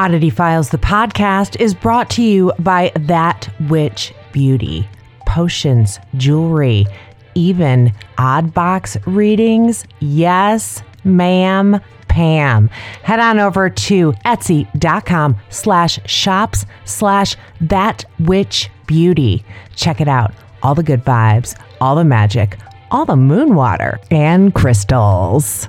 Oddity Files, the podcast, is brought to you by That Witch Beauty. Potions, jewelry, even odd box readings. Yes, ma'am. Pam. Head on over to etsy.com slash shops slash that witch beauty. Check it out. All the good vibes, all the magic, all the moon water, and crystals.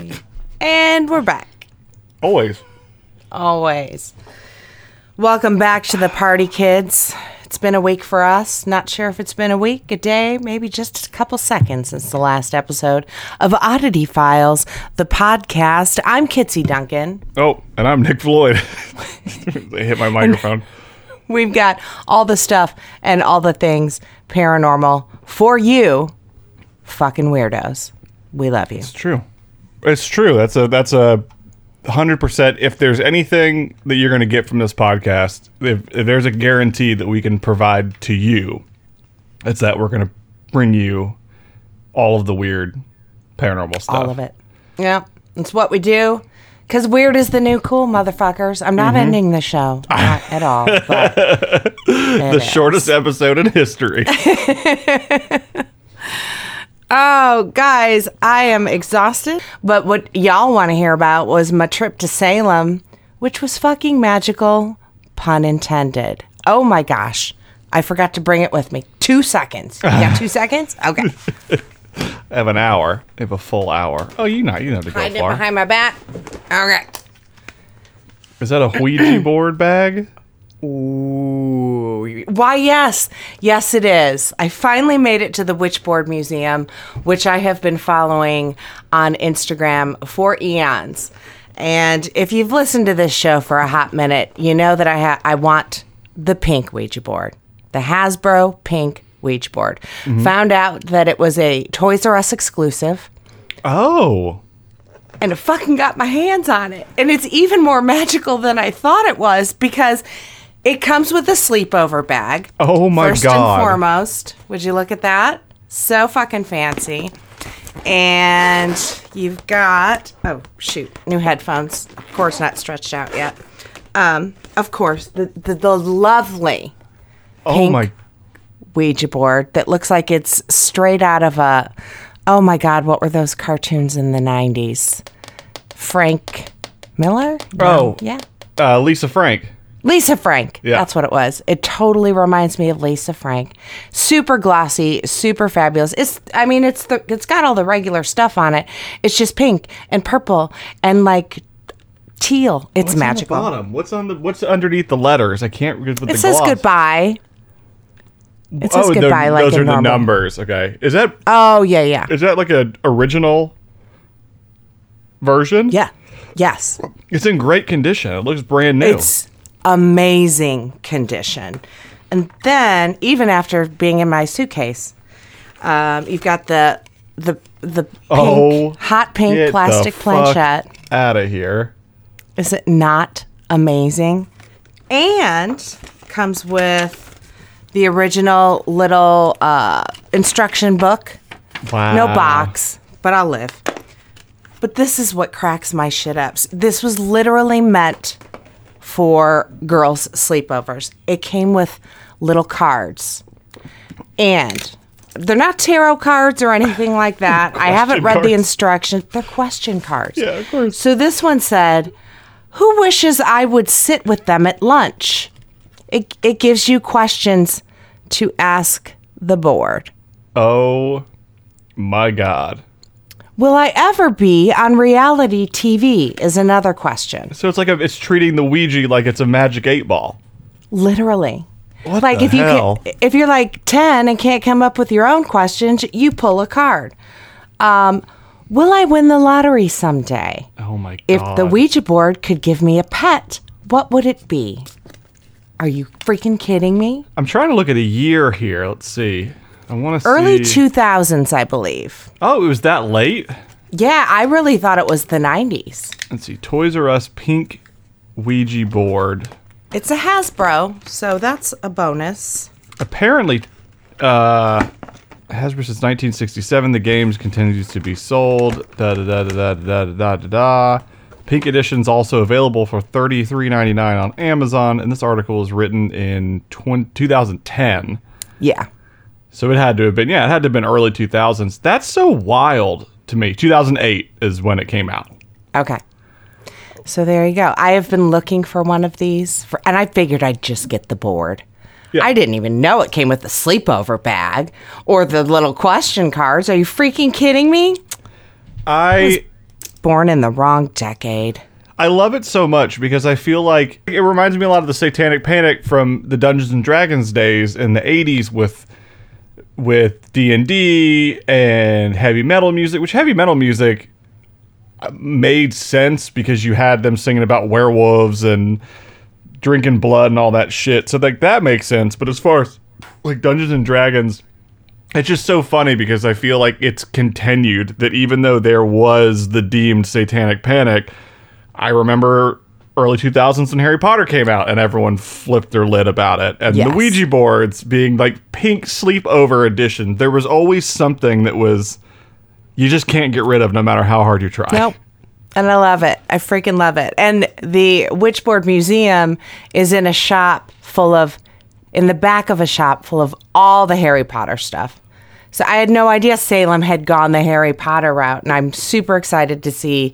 And we're back. Always. Always. Welcome back to the party, kids. It's been a week for us. Not sure if it's been a week, a day, maybe just a couple seconds since the last episode of Oddity Files, the podcast. I'm Kitsy Duncan. Oh, and I'm Nick Floyd. they hit my microphone. We've got all the stuff and all the things paranormal for you, fucking weirdos. We love you. It's true. It's true. That's a that's a hundred percent. If there's anything that you're going to get from this podcast, if, if there's a guarantee that we can provide to you, it's that we're going to bring you all of the weird paranormal stuff. All of it. Yeah, it's what we do. Because weird is the new cool, motherfuckers. I'm not mm-hmm. ending the show. Not at all. But The shortest episode in history. Oh, guys, I am exhausted. But what y'all want to hear about was my trip to Salem, which was fucking magical, pun intended. Oh my gosh. I forgot to bring it with me. Two seconds. You got two seconds? Okay. I have an hour. I have a full hour. Oh, you know, you know to go Hide it far. behind my back. Okay. Is that a Ouija board bag? Ooh. Why, yes. Yes, it is. I finally made it to the Witchboard Museum, which I have been following on Instagram for eons. And if you've listened to this show for a hot minute, you know that I ha- I want the pink Ouija board, the Hasbro pink Ouija board. Mm-hmm. Found out that it was a Toys R Us exclusive Oh. and I fucking got my hands on it. And it's even more magical than I thought it was because it comes with a sleepover bag. Oh my First God. and foremost, would you look at that? So fucking fancy. And you've got oh shoot, new headphones. Of course, not stretched out yet. Um, of course, the the, the lovely Oh my Ouija board that looks like it's straight out of a. Oh my God, what were those cartoons in the 90s? Frank Miller? Oh. Yeah. uh, Lisa Frank. Lisa Frank. Yeah. That's what it was. It totally reminds me of Lisa Frank. Super glossy, super fabulous. It's I mean it's the it's got all the regular stuff on it. It's just pink and purple and like teal. It's magical. On the bottom? What's on the What's underneath the letters? I can't read with It says gloss. goodbye. It says oh, the- goodbye like those are the numbers. Okay, is that Oh yeah, yeah. is that like an original version? Yeah. Yes. it's in great condition. It looks brand new. It's amazing condition. And then, even after being in my suitcase, um, you've got the the the pink, Oh, hot pink plastic planchette. Out of here. Is it not amazing? And comes with the original little uh, instruction book. Wow. No box, but I'll live. But this is what cracks my shit up. This was literally meant for girls' sleepovers. It came with little cards. And they're not tarot cards or anything like that. I haven't read the instructions. They're question cards. Yeah, of course. So this one said, Who wishes I would sit with them at lunch? It, it gives you questions to ask the board. Oh my God. Will I ever be on reality TV? Is another question. So it's like a, it's treating the Ouija like it's a magic eight ball. Literally. What like the if you can, if you're like 10 and can't come up with your own questions, you pull a card. Um, will I win the lottery someday? oh my God. If the Ouija board could give me a pet, what would it be? Are you freaking kidding me? I'm trying to look at a year here. Let's see. I want to Early 2000s, I believe. Oh, it was that late. Yeah, I really thought it was the 90s. Let's see. Toys R Us pink Ouija board. It's a Hasbro, so that's a bonus. Apparently, uh, Hasbro since 1967. The games continues to be sold. Da da da da da da da da da. Pink edition's also available for $33.99 on Amazon, and this article was written in 20, 2010. Yeah. So it had to have been, yeah, it had to have been early 2000s. That's so wild to me. 2008 is when it came out. Okay. So there you go. I have been looking for one of these, for, and I figured I'd just get the board. Yeah. I didn't even know it came with the sleepover bag or the little question cards. Are you freaking kidding me? I Born in the wrong decade. I love it so much because I feel like it reminds me a lot of the Satanic Panic from the Dungeons and Dragons days in the 80s with with D&D and heavy metal music, which heavy metal music uh, made sense because you had them singing about werewolves and drinking blood and all that shit. So like that makes sense, but as far as like Dungeons and Dragons it's just so funny because I feel like it's continued that even though there was the deemed satanic panic, I remember early 2000s when Harry Potter came out and everyone flipped their lid about it. And Yes. the Ouija boards being like pink sleepover edition, there was always something that was you just can't get rid of no matter how hard you try. Nope. And I love it. I freaking love it. And the Witchboard Museum is in a shop full of, in the back of a shop full of all the Harry Potter stuff. So I had no idea Salem had gone the Harry Potter route. And I'm super excited to see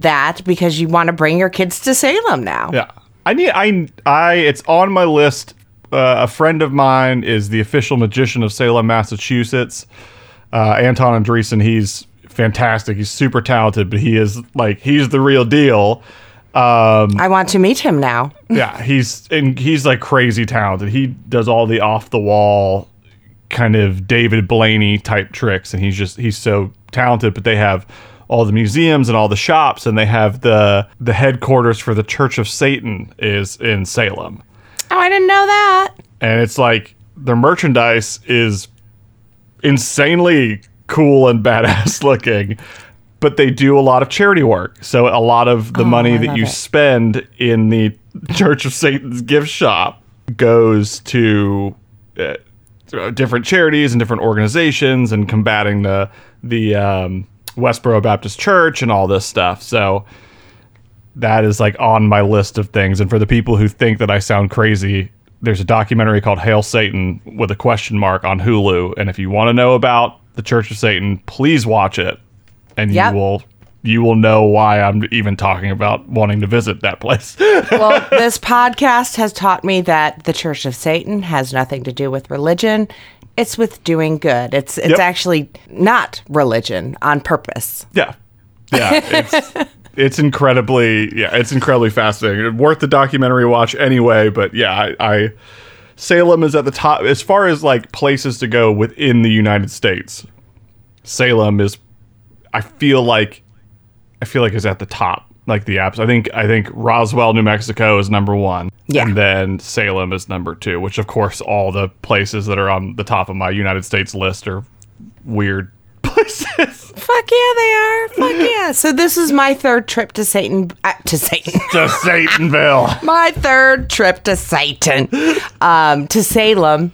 that because you want to bring your kids to Salem now. Yeah. I need I I it's on my list. Uh, a friend of mine is the official magician of Salem, Massachusetts. Uh, Anton Andreessen, he's fantastic. He's super talented, but he is like he's the real deal. Um, I want to meet him now. yeah, he's and he's like crazy talented. He does all the off the wall kind of David Blaney type tricks, and he's just he's so talented. But they have all the museums and all the shops, and they have the the headquarters for the Church of Satan is in Salem, Oh, I didn't know that. and it's like their merchandise is insanely cool and badass looking. But they do a lot of charity work. So a lot of the money Oh, I that you it. spend in the Church of Satan's gift shop goes to uh, different charities and different organizations and combating the the um, Westboro Baptist Church and all this stuff. So that is like on my list of things. And for the people who think that I sound crazy, there's a documentary called Hail Satan with a question mark on Hulu. And if you want to know about the Church of Satan, please watch it, and Yep. you will you will know why I'm even talking about wanting to visit that place. Well, this podcast has taught me that the Church of Satan has nothing to do with religion. It's with doing good. It's it's Yep. actually not religion on purpose. Yeah, yeah, it's it's incredibly yeah, it's incredibly fascinating. Worth the documentary watch anyway. But yeah, I, I Salem is at the top as far as like places to go within the United States. Salem is, I feel like, I feel like is at the top. Like the apps, I think I think Roswell, New Mexico is number one, Yeah. and then Salem is number two. Which of course, all the places that are on the top of my United States list are weird places. Fuck yeah, they are. Fuck yeah. So this is my third trip to Satan. Uh, to Satan. to Satanville. my third trip to Satan, um, to Salem.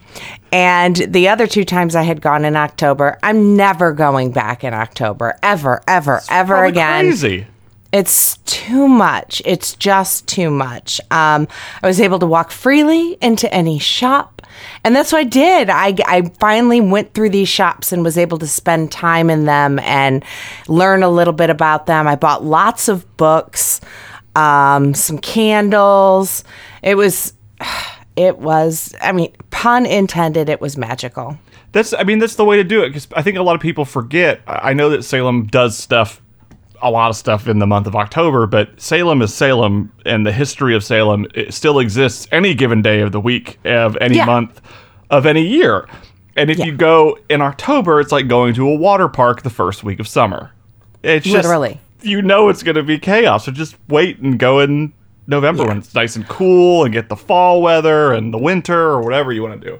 And the other two times I had gone in October, I'm never going back in October, ever, ever, ever again. Crazy. It's too much. It's just too much. Um, I was able to walk freely into any shop. And that's what I did. I, I finally went through these shops and was able to spend time in them and learn a little bit about them. I bought lots of books, um, some candles. It was, it was, I mean, pun intended, it was magical. That's I mean that's the way to do it because I think a lot of people forget. I I know that Salem does stuff, a lot of stuff in the month of October, but Salem is Salem, and the history of Salem it still exists any given day of the week of any Yeah. month of any year. And if Yeah. you go in October, it's like going to a water park the first week of summer. It's just, Literally. you know it's going to be chaos. So just wait and go in November when it's nice and cool and get the fall weather and the winter or whatever you want to do.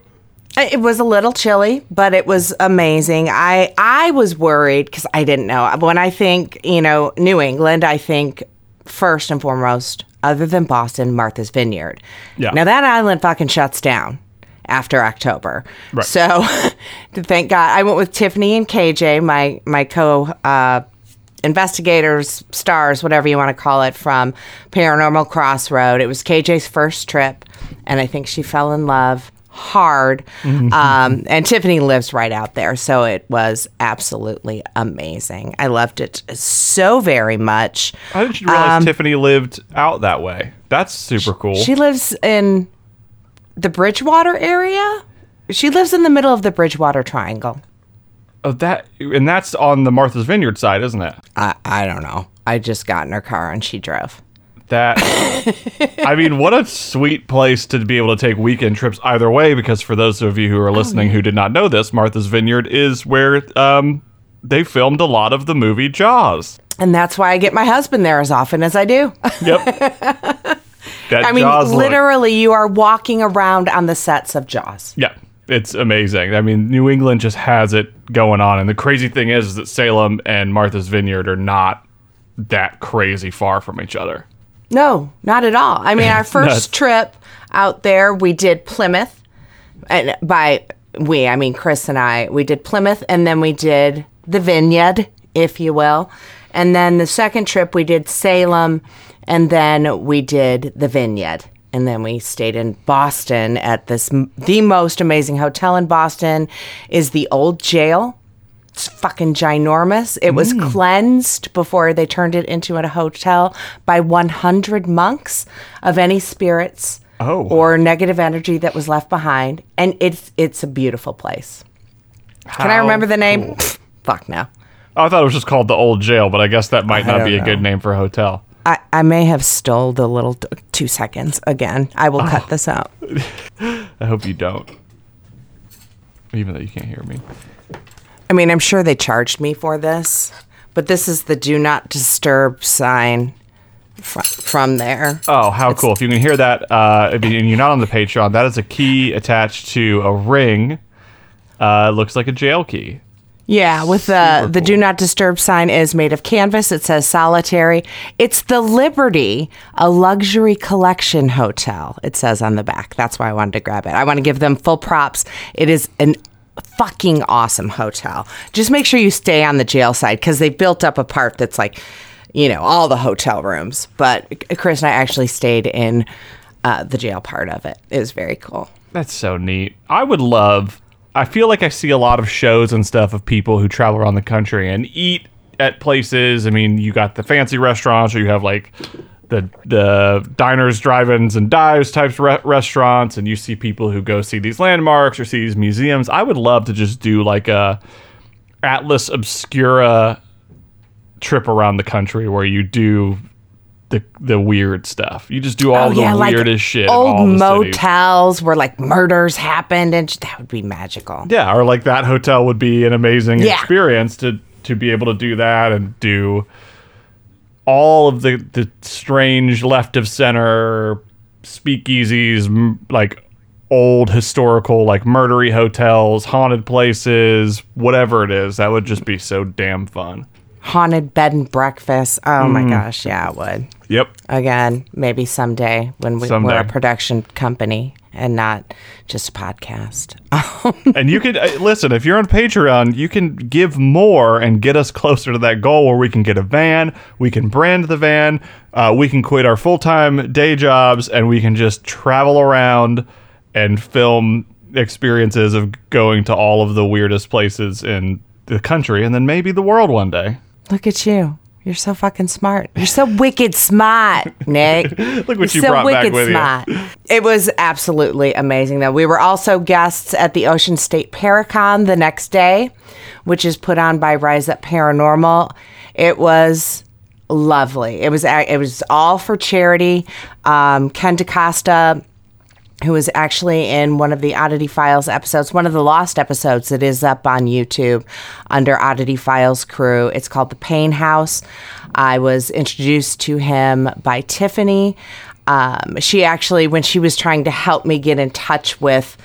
It was a little chilly, but it was amazing. I I was worried because I didn't know. When I think, you know, New England, I think first and foremost, other than Boston, Martha's Vineyard. Yeah. Now that island fucking shuts down after October. Right. So, thank God, I went with Tiffany and KJ, my my co uh, investigators, stars, whatever you want to call it, from Paranormal Crossroad. It was KJ's first trip, and I think she fell in love hard. Um, and Tiffany lives right out there, so it was absolutely amazing. I loved it so very much. I didn't realize Tiffany lived out that way. That's super cool. Um, She lives in the Bridgewater area. She lives in the middle of the Bridgewater Triangle. oh, that and that's on the Martha's Vineyard side, isn't it? I, I don't know. I just got in her car and she drove. That I mean, what a sweet place to be able to take weekend trips either way. Because for those of you who are listening who did not know this, Martha's Vineyard is where um, they filmed a lot of the movie Jaws. And that's why I get my husband there as often as I do. Yep. that I mean, Jaws look. literally, you are walking around on the sets of Jaws. Yeah, it's amazing. I mean, New England just has it going on, and the crazy thing is, is that Salem and Martha's Vineyard are not that crazy far from each other. No, not at all. I mean, our first trip out there, we did Plymouth. And by we, I mean Chris and I. We did Plymouth and then we did the Vineyard, if you will. And then the second trip, we did Salem and then we did the Vineyard. And then we stayed in Boston at this, the most amazing hotel in Boston is the Old Jail. It's fucking ginormous. It was Mm. cleansed before they turned it into a hotel by 100 monks of any spirits Oh. or negative energy that was left behind, and it's it's a beautiful place. Can I remember the name? cool. Fuck no. Oh, I thought it was just called the Old Jail, but I guess that might I not be a good name for a hotel. I, I may have stole the little t- two seconds again. I will cut this out. I hope you don't. Even though you can't hear me. I mean, I'm sure they charged me for this, but this is the do not disturb sign fr- from there. Oh, how cool! If you can hear that, uh, if you- and you're not on the Patreon, that is a key attached to a ring. Uh, looks like a jail key. Yeah, with the Super the do not disturb sign is made of canvas. It says solitary. It's the Liberty, a luxury collection hotel. It says on the back. That's why I wanted to grab it. I want to give them full props. It is an fucking awesome hotel. Just make sure you stay on the jail side because they built up a part that's like, you know, all the hotel rooms. But Chris and I actually stayed in uh, the jail part of it. It was very cool. That's so neat. I would love. I feel like I see a lot of shows and stuff of people who travel around the country and eat at places. I mean, you got the fancy restaurants, or you have like the the diners, drive-ins, and dives types re- restaurants, and you see people who go see these landmarks or see these museums. I would love to just do like a Atlas Obscura trip around the country where you do the the weird stuff. You just do all oh, the weirdest shit. in Oh, Old all the cities. motels where like murders happened, and that would be magical. Yeah, or like that hotel would be an amazing Yeah. experience to to be able to do that and do all of the the strange left of center speakeasies, m- like old historical like murdery hotels, haunted places, whatever it is. That would just be so damn fun. Haunted bed and breakfast. Oh my Mm. gosh, yeah, it would. Yep. Again, maybe someday when we, we're a production company and not just a podcast. and you can uh, listen if you're on patreon you can give more and get us closer to that goal where we can get a van we can brand the van uh, we can quit our full-time day jobs and we can just travel around and film experiences of going to all of the weirdest places in the country and then maybe the world one day Look at you. You're so fucking smart. You're so wicked smart, Nick. Look what you so brought back wicked with you. smart. It was absolutely amazing, though. We were also guests at the Ocean State Paracon the next day, which is put on by Rise Up Paranormal. It was lovely. It was it was all for charity. Um, Ken DaCosta who was actually in one of the Oddity Files episodes, one of the lost episodes that is up on YouTube under Oddity Files crew. It's called The Pain House. I was introduced to him by Tiffany. Um, she actually, when she was trying to help me get in touch with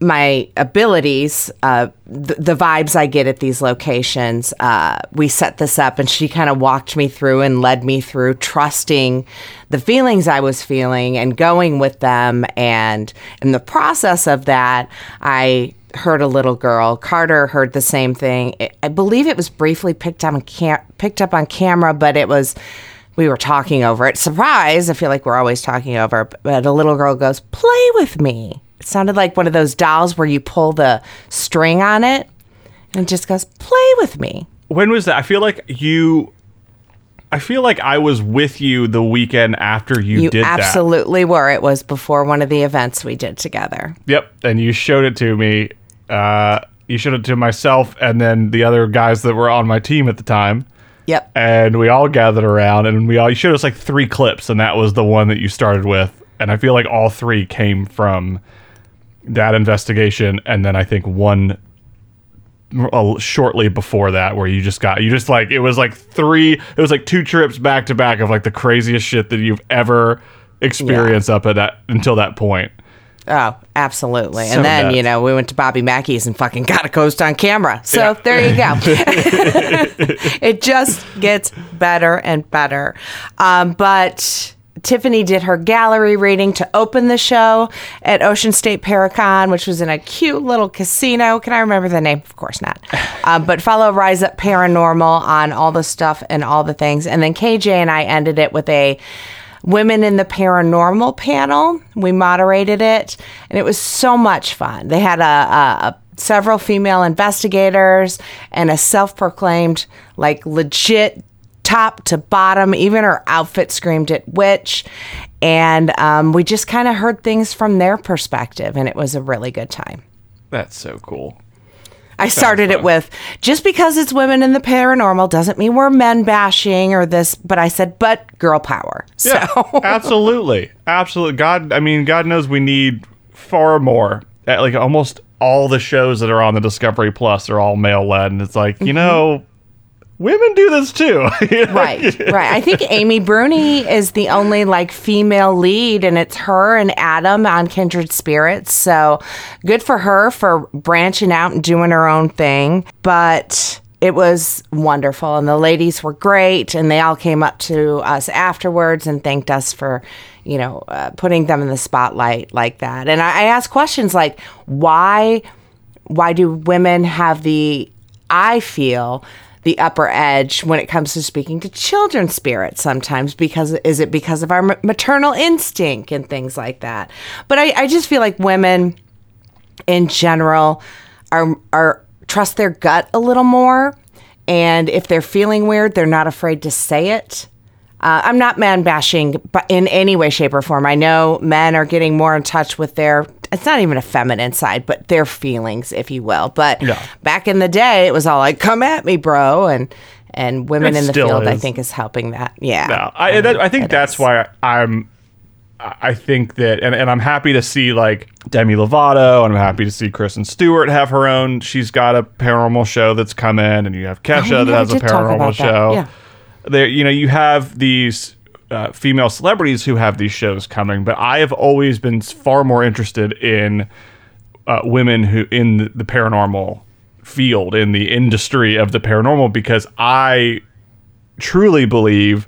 my abilities, uh, the, vibes I get at these locations, uh, we set this up and she kind of walked me through and led me through trusting the feelings I was feeling and going with them. And in the process of that, I heard a little girl. Carter heard the same thing. I- believe it was briefly picked up on cam- picked up on camera, but it was we were talking over it. Surprise! I feel like we're always talking over. But a little girl goes, "Play with me." It sounded like one of those dolls where you pull the string on it, and it just goes, "Play with me." When was that? I feel like you. I feel like I was with you the weekend after you, You did that. absolutely were. It was before one of the events we did together. Yep, and you showed it to me. Uh, you showed it to myself and then the other guys that were on my team at the time. Yep. And we all gathered around, and we all you showed us like three clips, and that was the one that you started with. And I feel like all three came from that investigation, and then I think one uh, shortly before that where you just got you just like it was like three it was like two trips back to back of like the craziest shit that you've ever experienced up at that until that point Oh, absolutely. So and then, nuts. you know, we went to Bobby Mackey's and fucking got a coast on camera. So Yeah. there you go. it just gets better and better. Um, but Tiffany did her gallery reading to open the show at Ocean State Paracon, which was in a cute little casino. Can I remember the name? Of course not. Um, but follow Rise Up Paranormal on all the stuff and all the things. And then KJ and I ended it with a Women in the Paranormal panel. We moderated it, and it was so much fun. They had a, a, a several female investigators and a self-proclaimed like legit top to bottom. Even her outfit screamed at witch, and um, we just kind of heard things from their perspective, and it was a really good time. that's so cool I started it with just because it's women in the paranormal doesn't mean we're men bashing or this, but I said, but girl power. So Yeah, absolutely, absolutely. God, I mean, God knows we need far more. Like almost all the shows that are on the Discovery Plus are all male led, and it's like you know, women do this too. right, right. I think Amy Bruni is the only like female lead, and it's her and Adam on Kindred Spirits. So good for her for branching out and doing her own thing. But it was wonderful, and the ladies were great, and they all came up to us afterwards and thanked us for. You know, uh, putting them in the spotlight like that. And I, I asked questions like, why why do women have the i feel the upper edge when it comes to speaking to children spirits sometimes because is it because of our maternal instinct and things like that. But I, I just feel like women in general are are trust their gut a little more. And if they're feeling weird they're not afraid to say it uh, I'm not man bashing, but in any way, shape, or form. I know men are getting more in touch with their. It's not even a feminine side, but their feelings, if you will. But Yeah. back in the day, it was all like, "Come at me, bro," and and women It in the field, I think, is helping that. Yeah, No, I, that, I think that's is. why I'm. I think that, and, and I'm happy to see like Demi Lovato, and I'm happy to see Kristen Stewart have her own. She's got a paranormal show that's coming, and you have Kesha we that has a paranormal show. Yeah. There, you know, you have these uh, female celebrities who have these shows coming, but I have always been far more interested in uh, women who in the, the paranormal field in the industry of the paranormal because I truly believe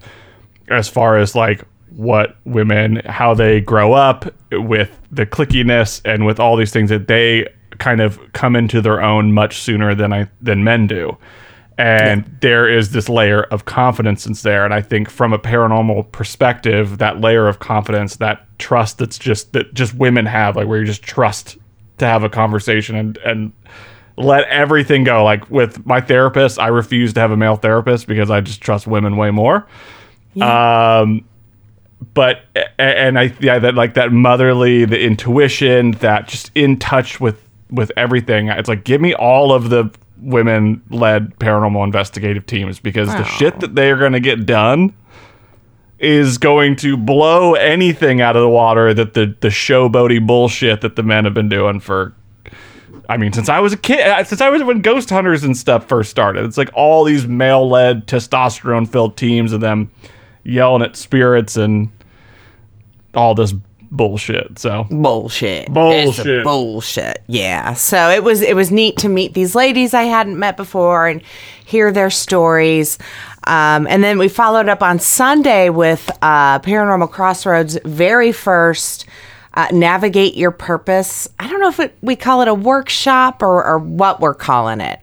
as far as like what women how they grow up with the clickiness and with all these things that they kind of come into their own much sooner than I than men do. And there is this layer of confidence that's there. And I think from a paranormal perspective, that layer of confidence, that trust that's just that just women have, like where you just trust to have a conversation and and let everything go. Like with my therapist, I refuse to have a male therapist because I just trust women way more. Um, but and I yeah that like that motherly, the intuition, that just in touch with with everything. It's like give me all of the women led paranormal investigative teams because the shit that they are going to get done is going to blow anything out of the water that the the showboaty bullshit that the men have been doing for I mean, since I was a kid, uh, since I was when Ghost Hunters and stuff first started, it's like all these male-led, testosterone-filled teams of them yelling at spirits and all this bullshit. So bullshit. Bullshit. Bullshit. Yeah. So it was it was neat to meet these ladies I hadn't met before and hear their stories. Um, and then we followed up on Sunday with uh, Paranormal Crossroads' very first uh, Navigate Your Purpose. I don't know if it, we call it a workshop or, or what we're calling it.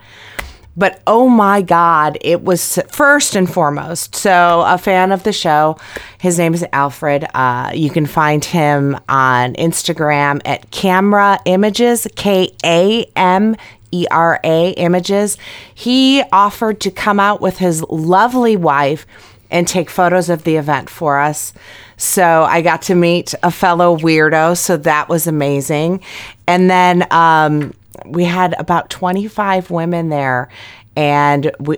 But oh my God, it was first and foremost. So, a fan of the show. His name is Alfred. Uh, you can find him on Instagram at Camera Images, K A M E R A Images. He offered to come out with his lovely wife and take photos of the event for us. So I got to meet a fellow weirdo. So that was amazing. And then um, we had about 25 women there. And we,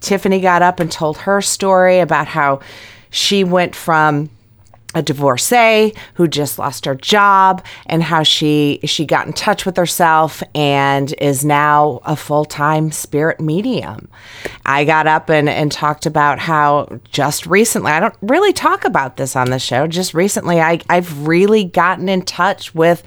Tiffany got up and told her story about how she went from a divorcee who just lost her job and how she she got in touch with herself and is now a full-time spirit medium. I got up and, and talked about how just recently I don't really talk about this on the show, just recently I, I've really gotten in touch with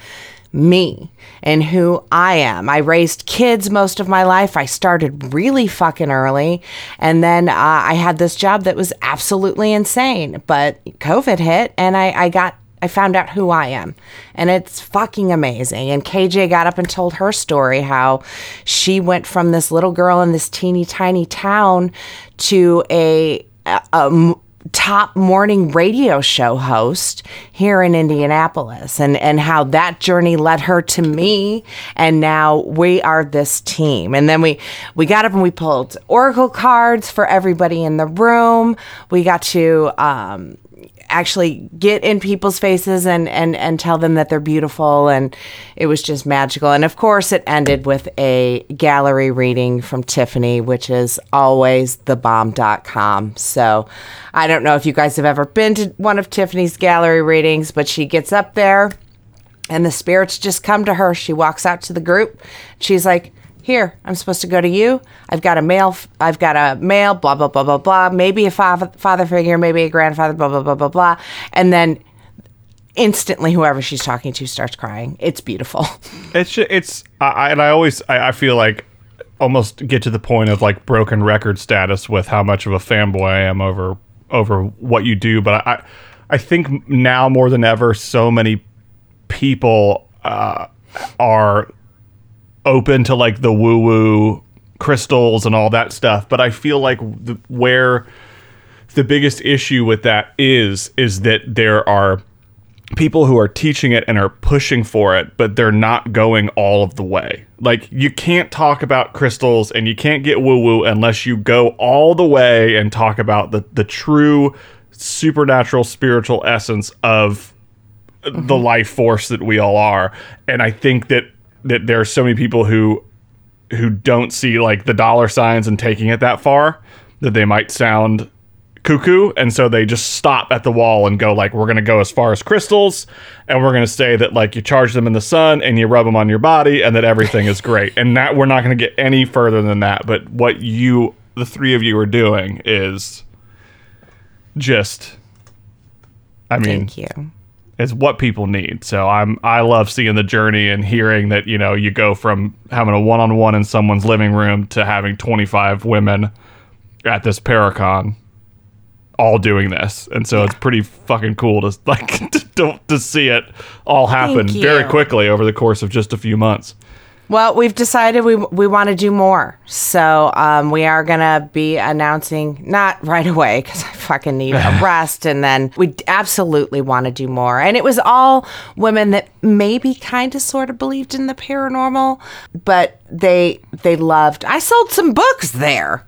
me and who I am. I raised kids most of my life. I started really fucking early. And then uh, I had this job that was absolutely insane. But COVID hit and I, I got. I found out who I am, and it's fucking amazing. And KJ got up and told her story how she went from this little girl in this teeny tiny town to a, a, a top morning radio show host here in Indianapolis and and how that journey led her to me and now we are this team. And then we we got up and we pulled oracle cards for everybody in the room. We got to um actually get in people's faces and, and, and tell them that they're beautiful. And it was just magical. And of course, it ended with a gallery reading from Tiffany, which is always thebomb.com. So I don't know if you guys have ever been to one of Tiffany's gallery readings, but she gets up there and the spirits just come to her. She walks out to the group. She's like, here, I'm supposed to go to you. I've got a male, I've got a male, blah, blah, blah, blah, blah. Maybe a father, father figure, maybe a grandfather, blah, blah, blah, blah, blah. And then instantly, whoever she's talking to starts crying. It's beautiful. it's ju- it's I- and I always I, I feel like almost get to the point of like broken record status with how much of a fanboy I am over over what you do. But I I think now more than ever, so many people uh, are open to like the woo woo crystals and all that stuff. But I feel like the, where the biggest issue with that is is that there are people who are teaching it and are pushing for it, but they're not going all of the way. Like you can't talk about crystals and you can't get woo woo unless you go all the way and talk about the the true supernatural spiritual essence of mm-hmm. the life force that we all are. And I think that that there are so many people who who don't see like the dollar signs and taking it that far that they might sound cuckoo. And so they just stop at the wall and go like we're going to go as far as crystals and we're going to say that like you charge them in the sun and you rub them on your body and that everything is great. And that we're not going to get any further than that. But what you the three of you are doing is just i mean Thank you. Is what people need. So I'm I love seeing the journey and hearing that you know you go from having a one on one in someone's living room to having 25 women at this Paracon all doing this, and so it's pretty fucking cool to like to, to see it all happen very quickly over the course of just a few months. Well, we've decided we we want to do more, so um, we are gonna be announcing not right away because I fucking need a rest, and then we absolutely want to do more. And it was all women that maybe kind of sort of believed in the paranormal, but they they loved. I sold some books there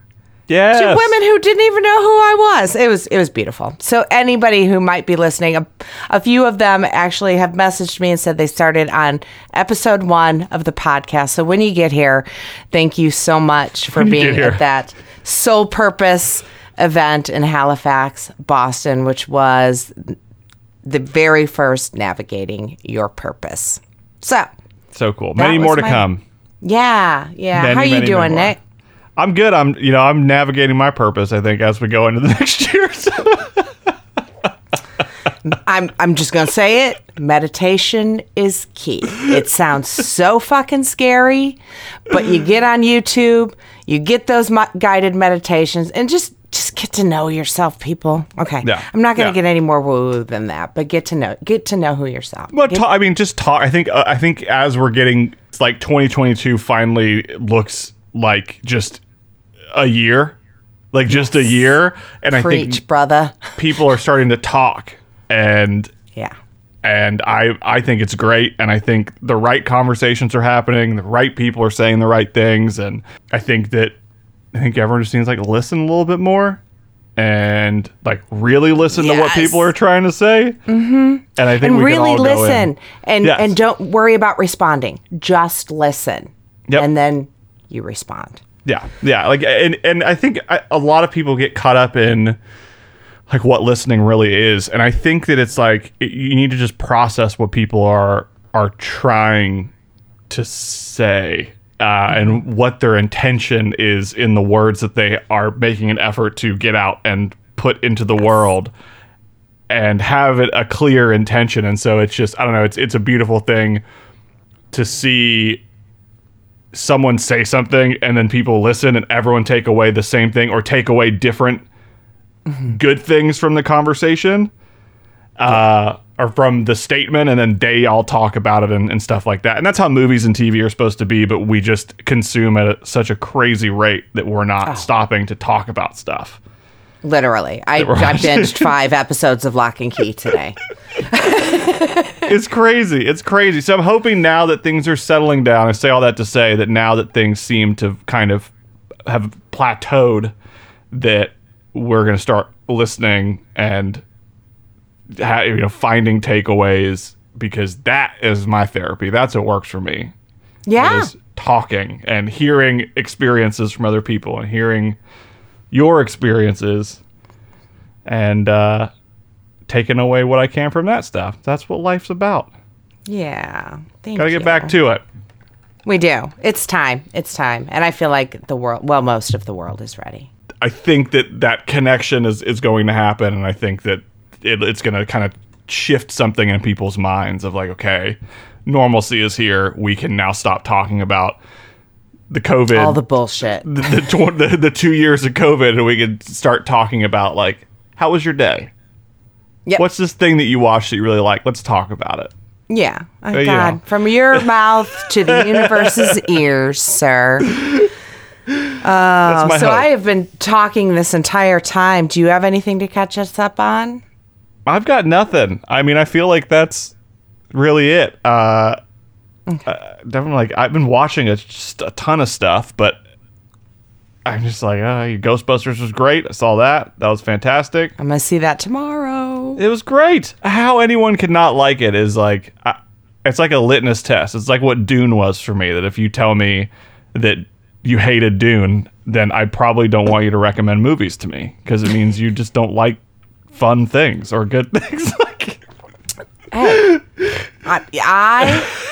Yeah, to women who didn't even know who I was. It was it was beautiful. So anybody who might be listening, a, a few of them actually have messaged me and said they started on episode one of the podcast. So when you get here, thank you so much for When being at that sole purpose event in Halifax, Boston, which was the very first navigating your purpose. So So cool. Many more to my- come. yeah, yeah. Many, How are you doing, more. Nick? I'm good. I'm you know I'm navigating my purpose. I think as we go into the next year. So I'm I'm just gonna say it. Meditation is key. It sounds so fucking scary, but you get on YouTube, you get those mo- guided meditations, and just just get to know yourself, people. Okay, Yeah. I'm not gonna Yeah. get any more woo woo than that, but get to know get to know who yourself. But ta- I mean, just talk. I think. Uh, I think as we're getting it's like 2022 finally looks like just a year, like just a year, and I preach, think brother. people are starting to talk, and Yeah. and I I think it's great, and I think the right conversations are happening, the right people are saying the right things, and I think that I think everyone just needs to, like listen a little bit more. And like really listen to what people are trying to say, mm-hmm. and I think and really can all go in. listen and Yes. and don't worry about responding just listen Yep. and then you respond Yeah, yeah. Like, and and I think I, a lot of people get caught up in like what listening really is, and I think that it's like it, you need to just process what people are are trying to say. Uh, and what their intention is in the words that they are making an effort to get out and put into the world and have it a clear intention and so it's just i don't know it's it's a beautiful thing to see someone say something and then people listen and everyone take away the same thing or take away different good things from the conversation uh, or from the statement and then they all talk about it and, and stuff like that. And that's how movies and tv are supposed to be but we just consume at a, such a crazy rate that we're not stopping to talk about stuff literally i, I binged five episodes of Locke and Key today it's crazy. It's crazy. So I'm hoping now that things are settling down. I say all that to say that now that things seem to kind of have plateaued, that we're going to start listening and ha- you know finding takeaways because that is my therapy. That's what works for me. yeah talking and hearing experiences from other people and hearing your experiences and uh, taking away what I can from that stuff. That's what life's about. yeah thank Got to get you. back to it. we do it's time it's time and i feel like the world well most of the world is ready I think that that connection is, is going to happen, and I think that it, it's going to kind of shift something in people's minds of like, okay, normalcy is here. We can now stop talking about the COVID, all the bullshit the, the, tw- the, the two years of COVID, and we can start talking about like, how was your day? Yep. What's this thing that you watched that you really like? Let's talk about it. yeah oh, you god know. from your mouth to the universe's ears sir my so hope. i have been talking this entire time do you have anything to catch us up on I've got nothing. I mean, I feel like that's really it. Uh, uh, definitely, like I've been watching a, just a ton of stuff, but I'm just like, uh, Ghostbusters was great. I saw that. That was fantastic. i'm gonna see that tomorrow It was great. How anyone could not like it is like, I, it's like a litmus test. It's like what Dune was for me. That if you tell me that you hated Dune, then I probably don't want you to recommend movies to me because it means you just don't like fun things or good things. like, Hey, I, I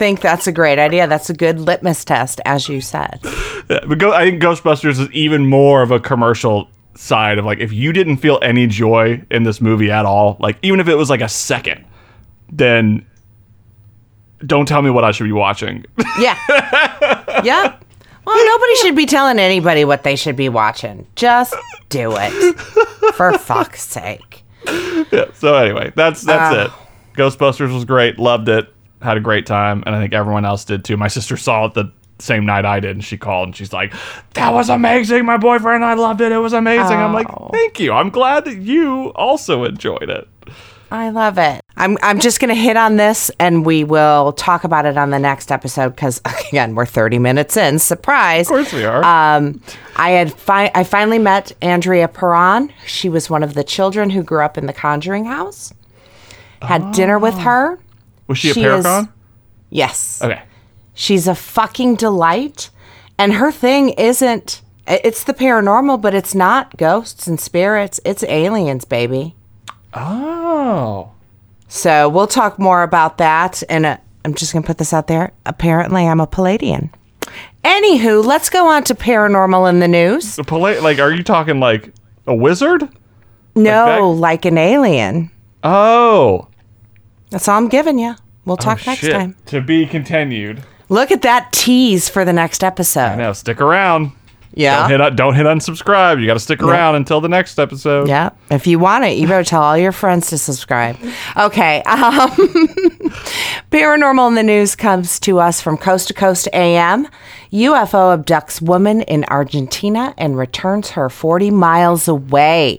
think that's a great idea. That's a good litmus test, as you said. Yeah, but go, I think Ghostbusters is even more of a commercial side of like if you didn't feel any joy in this movie at all, like even if it was like a second, then don't tell me what I should be watching. Yeah. yeah. Well, nobody should be telling anybody what they should be watching. Just do it. For fuck's sake. yeah. So anyway, that's that's Ah. it. Ghostbusters was great, loved it, had a great time, and I think everyone else did too. My sister saw it the same night I did, and she called and she's like, "That was amazing. My boyfriend and I loved it. It was amazing." I'm like, Oh. "Thank you. I'm glad that you also enjoyed it." I love it. I'm I'm just gonna hit on this and we will talk about it on the next episode because again we're 30 minutes in. Surprise. Of course we are. Um, I had fi- I finally met Andrea Perron. She was one of the children who grew up in the Conjuring house. Had dinner with her. Was she a paragon? is- Yes. Okay. She's a fucking delight. And her thing isn't it's the paranormal, but it's not ghosts and spirits. It's aliens, baby. Oh. So we'll talk more about that. And I'm just going to put this out there. Apparently, I'm a Palladian. Anywho, let's go on to paranormal in the news. The pala- like, are you talking like a wizard? No, that- like an alien. Oh. That's all I'm giving you. We'll oh, talk Oh, next shit. time. To be continued. Look at that tease for the next episode. Now stick around. Yeah. Don't hit, don't hit unsubscribe. You got to stick around until the next episode. Yeah. If you want it, you better tell all your friends to subscribe. Okay. Um, paranormal in the news comes to us from Coast to Coast AM. UFO abducts woman in Argentina and returns her 40 miles away.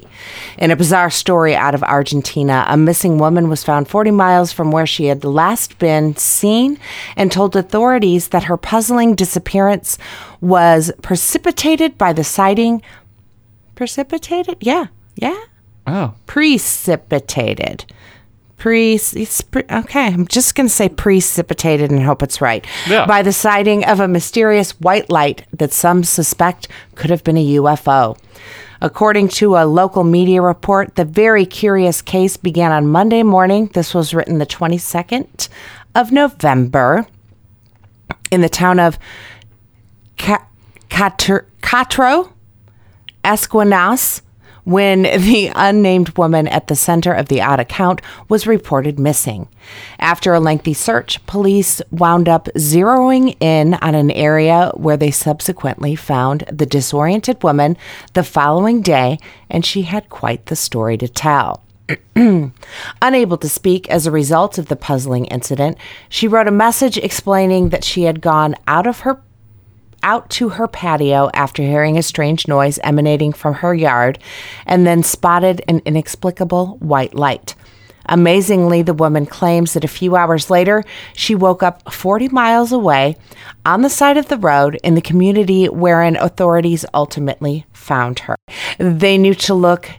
In a bizarre story out of Argentina, a missing woman was found 40 miles from where she had last been seen and told authorities that her puzzling disappearance was precipitated by the sighting. Precipitated? Yeah. Yeah. Oh. precipitated. Pre pre- okay i'm just going to say precipitated and hope it's right. Yeah. by the sighting of a mysterious white light that some suspect could have been a ufo According to a local media report, the very curious case began on Monday morning. This was written the 22nd of November in the town of Ca- Catr- Catro, Esquinas, when the unnamed woman at the center of the odd account was reported missing. After a lengthy search, police wound up zeroing in on an area where they subsequently found the disoriented woman the following day, and she had quite the story to tell. Unable to speak as a result of the puzzling incident, she wrote a message explaining that she had gone out of her out to her patio after hearing a strange noise emanating from her yard and then spotted an inexplicable white light. Amazingly, the woman claims that a few hours later, she woke up 40 miles away on the side of the road in the community wherein authorities ultimately found her. They knew to look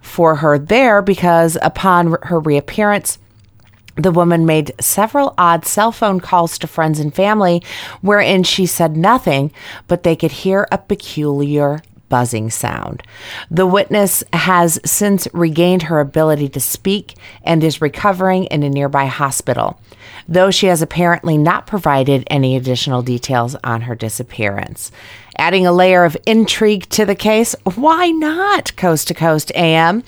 for her there because upon her reappearance, the woman made several odd cell phone calls to friends and family wherein she said nothing, but they could hear a peculiar buzzing sound. The witness has since regained her ability to speak and is recovering in a nearby hospital, though she has apparently not provided any additional details on her disappearance. Adding a layer of intrigue to the case, why not Coast to Coast AM?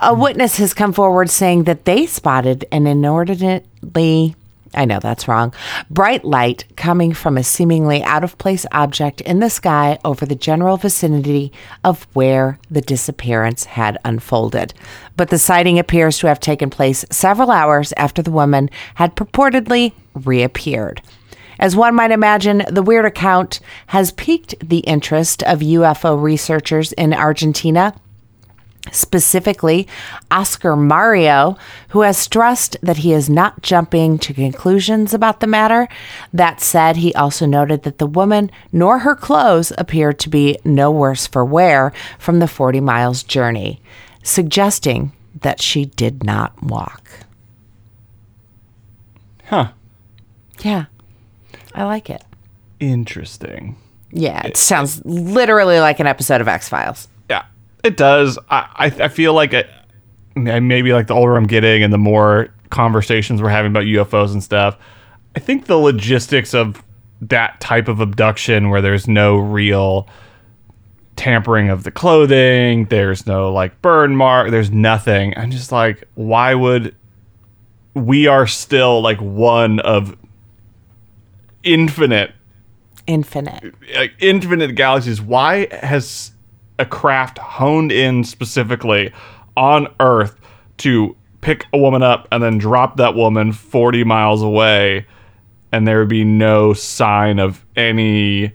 A witness has come forward saying that they spotted an inordinately I know that's wrong. Bright light coming from a seemingly out of place object in the sky over the general vicinity of where the disappearance had unfolded. But the sighting appears to have taken place several hours after the woman had purportedly reappeared. As one might imagine, the weird account has piqued the interest of UFO researchers in Argentina specifically Oscar Mario, who has stressed that he is not jumping to conclusions about the matter. That said, he also noted that the woman nor her clothes appeared to be no worse for wear from the 40 miles journey, suggesting that she did not walk. Huh. Yeah, I like it. Interesting. Yeah, it sounds literally like an episode of X Files. Yeah, it does. I I, I feel like it, maybe like the older I'm getting and the more conversations we're having about UFOs and stuff, I think the logistics of that type of abduction where there's no real tampering of the clothing, there's no like burn mark, there's nothing. I'm just like, why would we are still like one of infinite. Infinite. like infinite galaxies. Why has a craft honed in specifically on earth to pick a woman up and then drop that woman 40 miles away and there would be no sign of any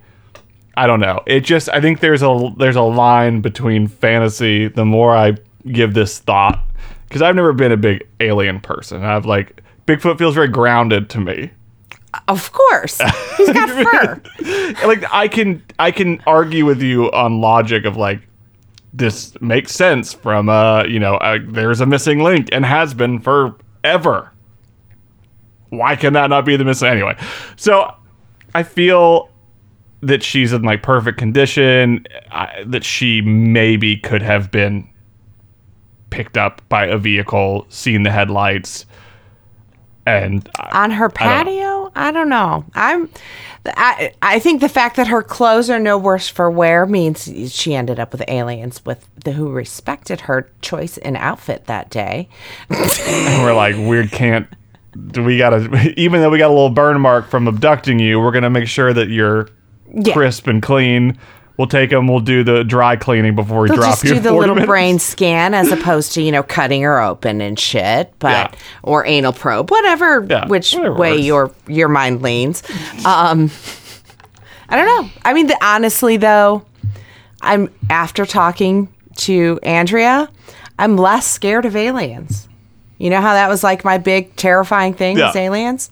i don't know. It just i think there's a there's a line between fantasy the more i give this thought because i've never been a big alien person. I've like bigfoot feels very grounded to me Of course. He's got fur. like I can I can argue with you on logic of like this makes sense from uh you know uh, there's a missing link and has been forever. Why can that not be the missing anyway? So I feel that she's in like perfect condition. I, that she maybe could have been picked up by a vehicle, seen the headlights, and On her I don't know. patio? I don't know. I'm. I, I think the fact that her clothes are no worse for wear means she ended up with aliens with the who respected her choice in outfit that day. And we're like, we can't. Do we gotta? Even though we got a little burn mark from abducting you, we're gonna make sure that you're Yeah. crisp and clean. We'll take them. We'll do the dry cleaning before we They'll drop just you. Just do the little minutes. brain scan as opposed to you know cutting her open and shit, but Yeah. or anal probe, whatever Yeah, which whatever way works. your your mind leans. Um, I don't know. I mean, the, honestly though, I'm after talking to Andrea, I'm less scared of aliens. You know how that was like my big terrifying thing was Yeah. aliens.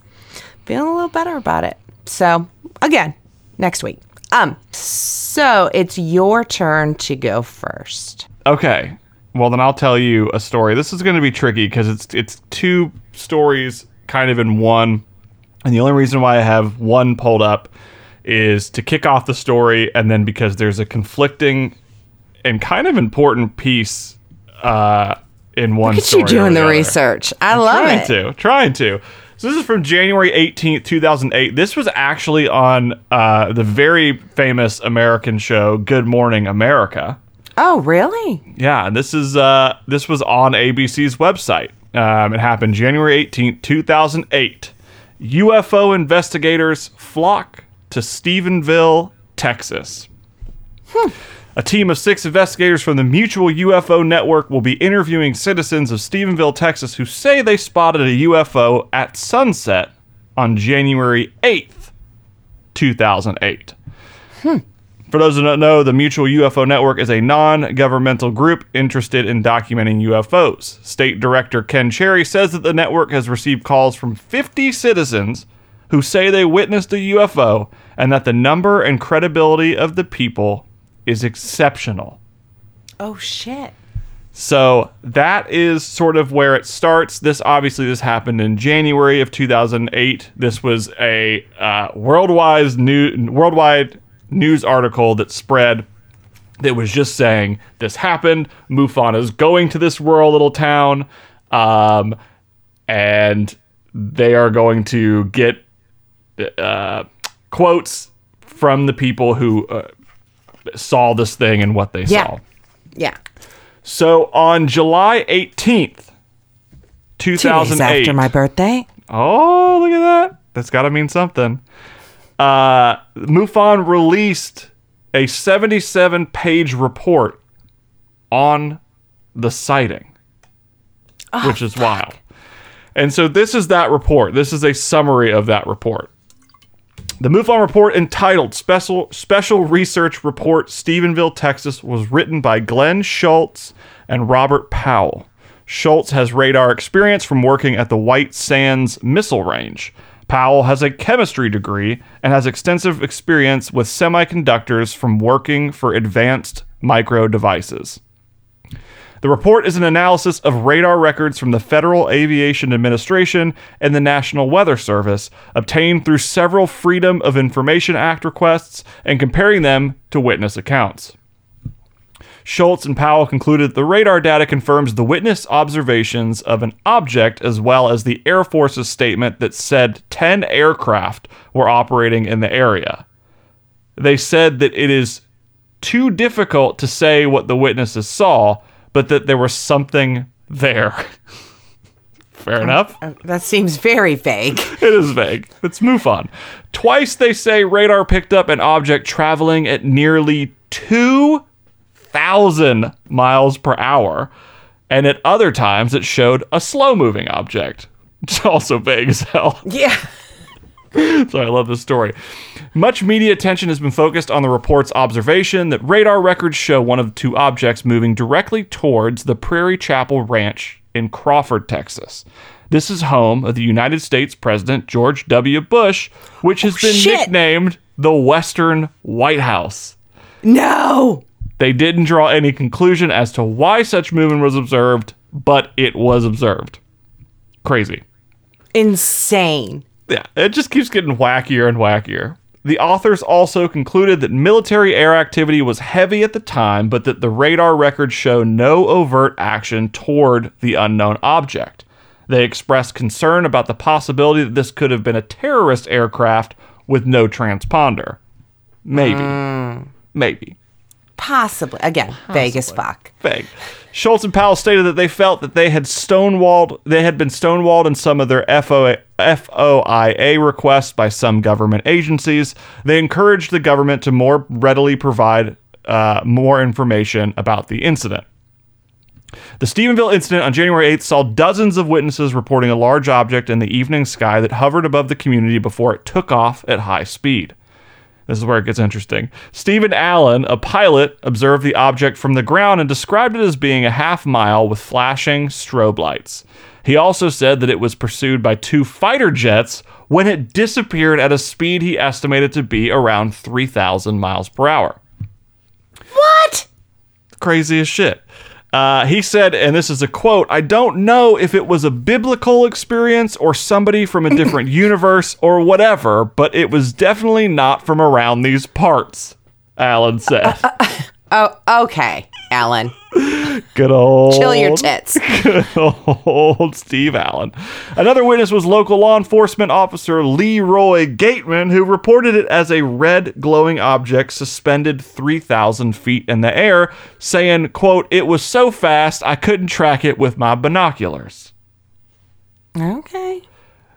Feeling a little better about it. So again, next week. Um, so it's your turn to go first. Okay. Well, then I'll tell you a story. This is going to be tricky because it's it's two stories kind of in one, and the only reason why I have one pulled up is to kick off the story, and then because there's a conflicting and kind of important piece uh, in one. Look at you doing the other. research. I love trying it. to, trying to. So this is from January 18th, 2008. This was actually on uh, the very famous American show Good Morning America. Oh, really? Yeah, and this is uh, this was on ABC's website. Um, it happened January 18th, 2008. UFO investigators flock to Stephenville, Texas. A team of six investigators from the Mutual UFO Network will be interviewing citizens of Stephenville, Texas, who say they spotted a UFO at sunset on January 8th, 2008. Hmm. For those who don't know, the Mutual UFO Network is a non governmental group interested in documenting UFOs. State Director Ken Cherry says that the network has received calls from 50 citizens who say they witnessed a UFO and that the number and credibility of the people is exceptional. Oh, shit. So that is sort of where it starts. This obviously this happened in January of 2008. This was a uh, worldwide new worldwide news article that spread that was just saying this happened. MUFON is going to this rural little town, um, and they are going to get uh, quotes from the people who uh, saw this thing and what they Yeah. saw. Yeah. So on July 18th, Two days 2008. after my birthday. oh, look at that. That's got to mean something. Uh, MUFON released a 77 page report on the sighting, which is wild. And so this is that report. This is a summary of that report. The MUFON report entitled Special Special Research Report Stephenville, Texas was written by Glen Schulze and Robert Powell. Schulze has radar experience from working at the White Sands Missile Range. Powell has a chemistry degree and has extensive experience with semiconductors from working for advanced micro devices. The report is an analysis of radar records from the Federal Aviation Administration and the National Weather Service, obtained through several Freedom of Information Act requests, and comparing them to witness accounts. Schulze and Powell concluded the radar data confirms the witness observations of an object as well as the Air Force's statement that said 10 aircraft were operating in the area. They said that it is too difficult to say what the witnesses saw, but that there was something there. Fair um, enough. Um, that seems very vague. It is vague. It's MUFON. Twice they say radar picked up an object traveling at nearly 2,000 miles per hour, and at other times it showed a slow moving object. It's also vague as hell. Yeah. So I love this story. Much media attention has been focused on the report's observation that radar records show one of two objects moving directly towards the Prairie Chapel Ranch in Crawford, Texas. This is home of the United States President George W. Bush, which has oh, been shit. nicknamed the Western White House. No. They didn't draw any conclusion as to why such movement was observed, but it was observed. Crazy. Insane. Yeah, it just keeps getting wackier and wackier. The authors also concluded that military air activity was heavy at the time, but that the radar records show no overt action toward the unknown object. They expressed concern about the possibility that this could have been a terrorist aircraft with no transponder. Maybe. Hmm. Maybe. Possibly. Again, vague as fuck. Vague. Schulze and Powell stated that they felt that they had stonewalled, they had been stonewalled in some of their FOA, FOIA requests by some government agencies. They encouraged the government to more readily provide uh, more information about the incident. The Stephenville incident on January 8th saw dozens of witnesses reporting a large object in the evening sky that hovered above the community before it took off at high speed. This is where it gets interesting. Stephen Allen, a pilot, observed the object from the ground and described it as being a half mile with flashing strobe lights. He also said that it was pursued by two fighter jets when it disappeared at a speed he estimated to be around 3,000 miles per hour. What? Crazy as shit. Uh, he said, and this is a quote I don't know if it was a biblical experience or somebody from a different universe or whatever, but it was definitely not from around these parts, Allen said. Uh, uh, uh, oh, okay, Allen. Good old. Chill your tits. Good old Steve Allen. Another witness was local law enforcement officer Leroy Gaitan, who reported it as a red glowing object suspended 3,000 feet in the air, saying, quote, it was so fast I couldn't track it with my binoculars. Okay.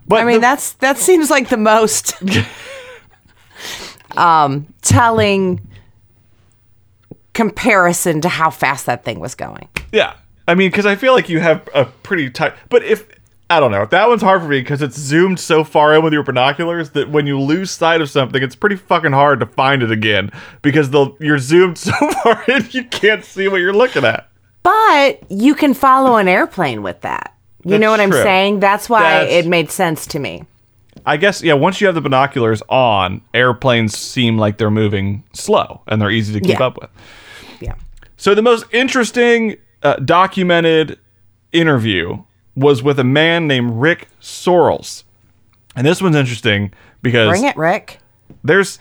But I mean, the- that's that seems like the most um, telling comparison to how fast that thing was going. Yeah. I mean, because I feel like you have a pretty tight. But if. I don't know. That one's hard for me because it's zoomed so far in with your binoculars that when you lose sight of something, it's pretty fucking hard to find it again because they'll, you're zoomed so far in you can't see what you're looking at. But you can follow an airplane with that. You That's know what I'm saying? That's why That's- it made sense to me. I guess, yeah, once you have the binoculars on, airplanes seem like they're moving slow and they're easy to keep Yeah. up with. Yeah. So the most interesting uh, documented interview was with a man named Rick Sorrells. And this one's interesting because Bring it, Rick. there's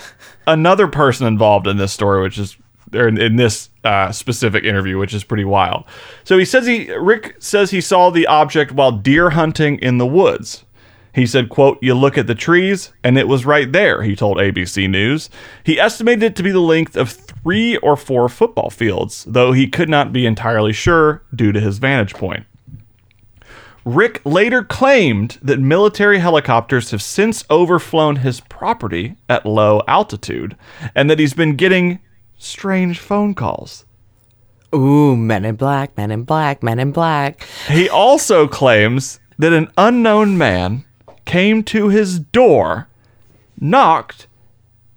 another person involved in this story, which is or in, in this uh, specific interview, which is pretty wild. So he says he Rick says he saw the object while deer hunting in the woods. He said, quote, you look at the trees, and it was right there, he told ABC News. He estimated it to be the length of three or four football fields, though he could not be entirely sure due to his vantage point. Rick later claimed that military helicopters have since overflown his property at low altitude and that he's been getting strange phone calls. Ooh, men in black, men in black, men in black. He also claims that an unknown man came to his door, knocked,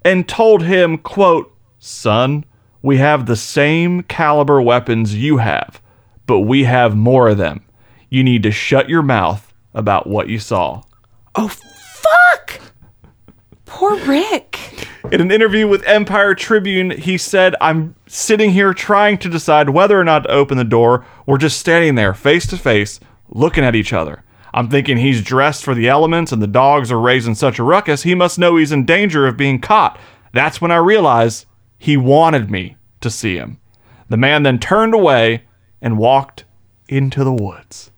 and told him, quote, Son, we have the same caliber weapons you have, but we have more of them. You need to shut your mouth about what you saw. Oh, fuck! Poor Rick. In an interview with Empire Tribune, he said, I'm sitting here trying to decide whether or not to open the door. We're just standing there face to face, looking at each other. I'm thinking he's dressed for the elements and the dogs are raising such a ruckus, he must know he's in danger of being caught. That's when I realized he wanted me to see him. The man then turned away and walked into the woods.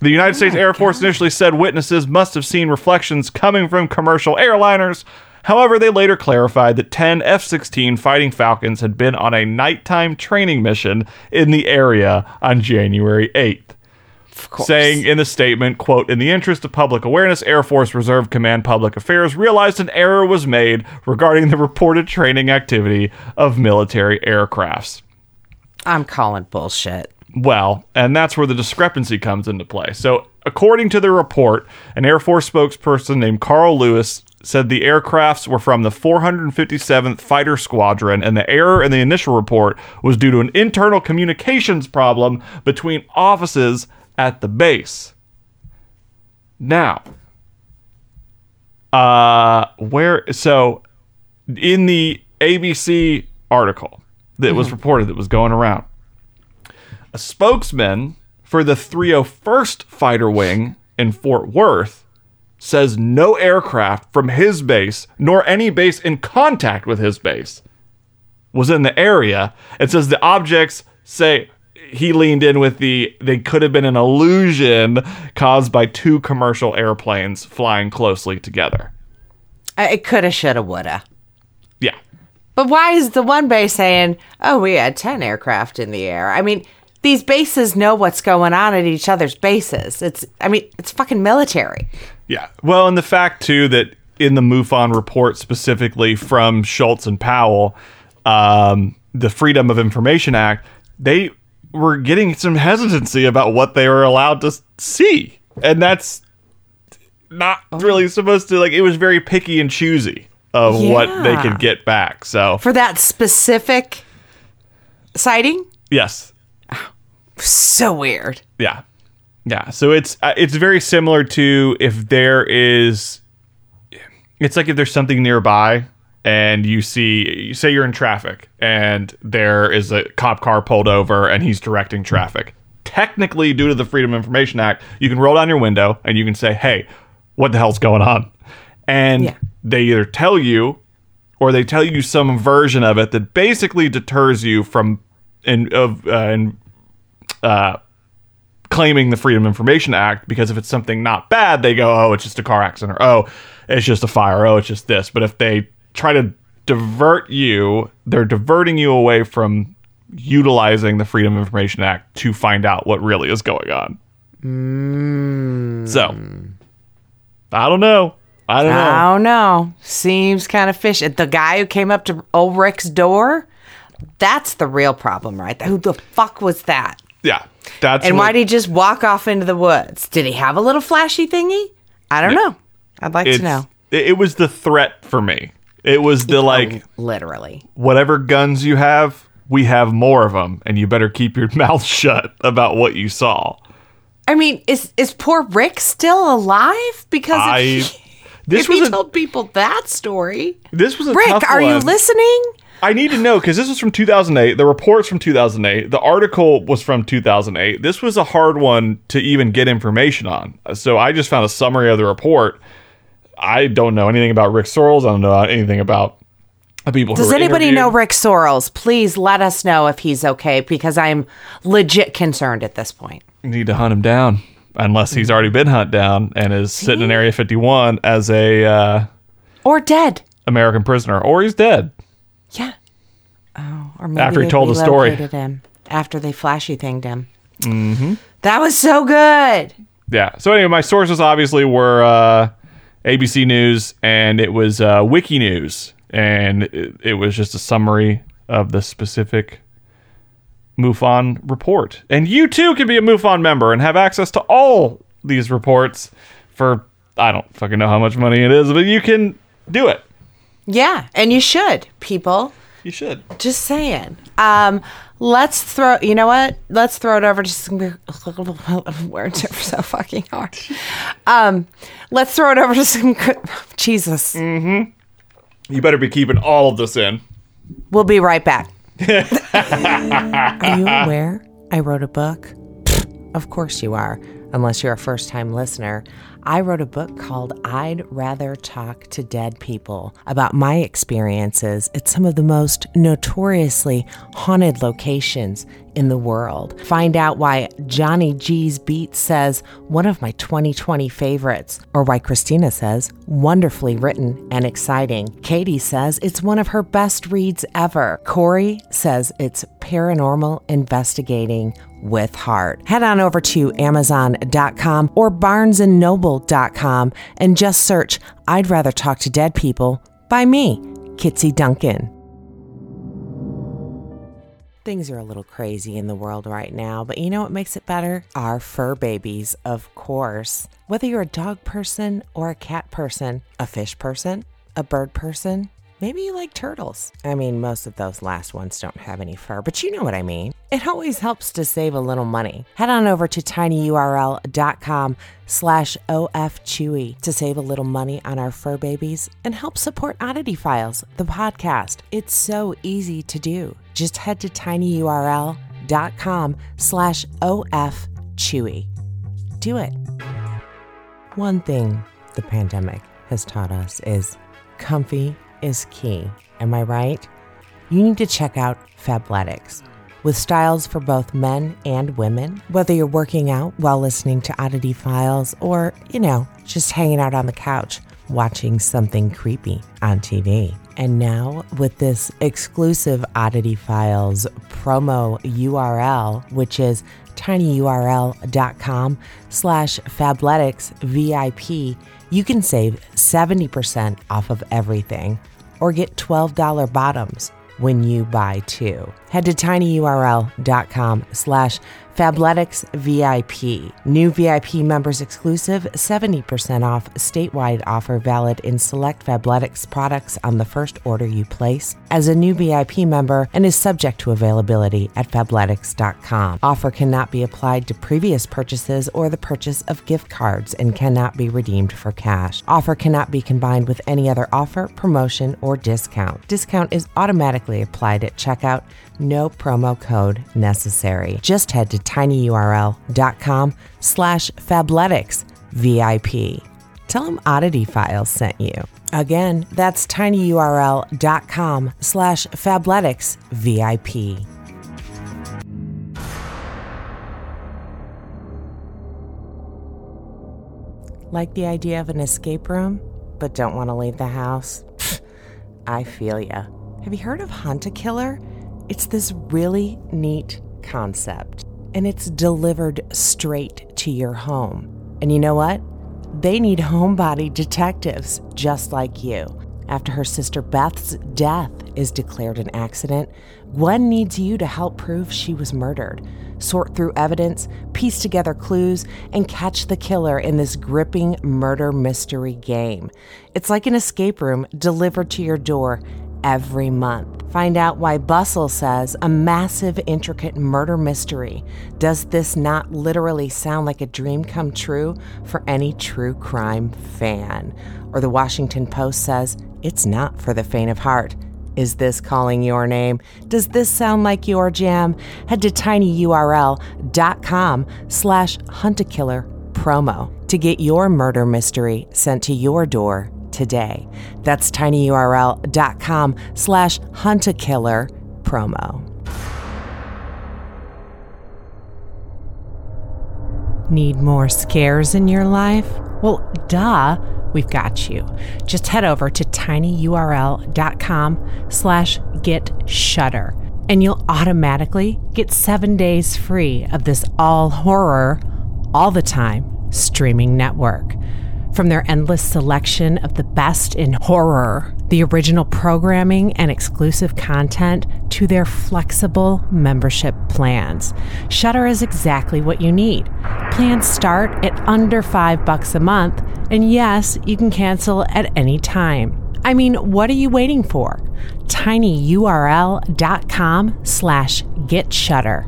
The United States oh Air Force initially said witnesses must have seen reflections coming from commercial airliners. However, they later clarified that 10 F 16 Fighting Falcons had been on a nighttime training mission in the area on January 8th. Saying in the statement, quote, in the interest of public awareness, Air Force Reserve Command Public Affairs realized an error was made regarding the reported training activity of military aircrafts. I'm calling bullshit. Well, and that's where the discrepancy comes into play. So, according to the report, an Air Force spokesperson named Carl Lewis said the aircrafts were from the 457th Fighter Squadron, and the error in the initial report was due to an internal communications problem between offices at the base. Now, uh, where so in the ABC article that was reported that was going around, a spokesman for the 301st Fighter Wing in Fort Worth says no aircraft from his base, nor any base in contact with his base, was in the area. It says the objects say he leaned in with the they could have been an illusion caused by two commercial airplanes flying closely together. It coulda, shoulda, woulda. Yeah. But why is the one base saying, "Oh, we had ten aircraft in the air"? I mean, these bases know what's going on at each other's bases. It's, I mean, it's fucking military. Yeah. Well, and the fact too that in the MUFON report specifically from Schulze and Powell, um, the Freedom of Information Act, they were getting some hesitancy about what they were allowed to see, and that's not really supposed to like. It was very picky and choosy of what they could get back. So For that specific sighting, yes, so weird. Yeah, yeah. So it's uh, it's very similar to if there is, it's like if there's something nearby and you see, you say you're in traffic and there is a cop car pulled over and he's directing traffic. Technically, due to the Freedom of Information Act, you can roll down your window and you can say, "Hey, what the hell's going on?" And Yeah. they either tell you or they tell you some version of it that basically deters you from in of uh, in uh, claiming the Freedom of Information Act because if it's something not bad, they go, oh, it's just a car accident, or oh, it's just a fire, oh, it's just this. But if they try to divert you, they're diverting you away from utilizing the Freedom of Information Act to find out what really is going on. So, I don't know. I don't know. I don't know. Seems kind of fishy. The guy who came up to old Rick's door, that's the real problem, right? Who the fuck was that? yeah, that's And what- why did he just walk off into the woods? Did he have a little flashy thingy? I don't know. I'd like it's, to know. It was the threat for me. It was the like Literally. whatever guns you have, we have more of them, and you better keep your mouth shut about what you saw. I mean, is is poor Rick still alive? Because I if he, this if was he a, told people that story, this was a Rick, are you listening? I need to know because this was from 2008. The report's from 2008. The article was from 2008. This was a hard one to even get information on. So I just found a summary of the report. I don't know anything about Rick Sorrells. I don't know anything about the people. Does were anybody know. Rick Sorrells? Please let us know if he's okay because I'm legit concerned at this point. need to hunt him down unless he's already been hunted down and is sitting in Area 51 as a uh, Or dead. American prisoner, or he's dead. Yeah. Oh, or maybe After he told the story. him after they flashy thinged him. Mm-hmm. That was so good. Yeah. So anyway, my sources obviously were uh, ABC News and it was uh, Wiki News, and it, it was just a summary of the specific MUFON report. And you too can be a MUFON member and have access to all these reports for I don't fucking know how much money it is, but you can do it. Yeah, and you should, people. You should. Just saying. Um, let's throw. You know what? Let's throw it over to some words are so fucking hard. Um, let's throw it over to some. Jesus. Mm-hmm. You better be keeping all of this in. We'll be right back. are you aware I wrote a book? Of course you are, unless you're a first time listener. I wrote a book called I'd Rather Talk to Dead People about my experiences at some of the most notoriously haunted locations in the world. Find out why Johnny G's Beat says one of my 2020 favorites, or why Christina says wonderfully written and exciting. Katie says it's one of her best reads ever. Corey says it's paranormal investigating with heart. Head on over to amazon.com or barnesandnoble.com and just search I'd rather talk to dead people by me, Kitsy Duncan. Things are a little crazy in the world right now, but you know what makes it better? Our fur babies, of course. Whether you're a dog person or a cat person, a fish person, a bird person, maybe you like turtles. I mean, most of those last ones don't have any fur, but you know what I mean. It always helps to save a little money. Head on over to tinyurl.com slash ofchewy to save a little money on our fur babies and help support Oddity Files, the podcast. It's so easy to do. Just head to tinyurl.com slash ofchewy. Do it. One thing the pandemic has taught us is comfy is key. Am I right? You need to check out Fabletics. with styles for both men and women. Whether you're working out while listening to Oddity Files or, you know, just hanging out on the couch watching something creepy on TV. And now, with this exclusive Oddity Files promo URL, which is tinyurl.com slash fabletics VIP, you can save 70% off of everything or get $12 bottoms when you buy two. Head to tinyurl.com slash Fabletics VIP. New VIP members exclusive 70% off statewide offer valid in select Fabletics products on the first order you place as a new VIP member and is subject to availability at fabletics.com. Offer cannot be applied to previous purchases or the purchase of gift cards and cannot be redeemed for cash. Offer cannot be combined with any other offer, promotion, or discount. Discount is automatically applied at checkout. No promo code necessary. Just head to tinyurl.com slash fabletics VIP. Tell them Oddity Files sent you. Again, that's tinyurl.com slash fabletics VIP. Like the idea of an escape room, but don't want to leave the house? I feel ya. Have you heard of Hunt a Killer? It's this really neat concept, and it's delivered straight to your home. And you know what? They need homebody detectives just like you. After her sister Beth's death is declared an accident, Gwen needs you to help prove she was murdered, sort through evidence, piece together clues, and catch the killer in this gripping murder mystery game. It's like an escape room delivered to your door every month. Find out why Bustle says a massive, intricate murder mystery. Does this not literally sound like a dream come true for any true crime fan? Or the Washington Post says it's not for the faint of heart. Is this calling your name? Does this sound like your jam? Head to tinyurl.com slash huntakiller promo to get your murder mystery sent to your door today. That's tinyurl.com slash huntakiller promo. Need more scares in your life? Well, duh, we've got you. Just head over to tinyurl.com slash get and you'll automatically get seven days free of this all horror, all the time streaming network. From their endless selection of the best in horror, the original programming and exclusive content, to their flexible membership plans, Shudder is exactly what you need. Plans start at under 5 bucks a month, and yes, you can cancel at any time. I mean, what are you waiting for? tinyurl.com slash get shudder.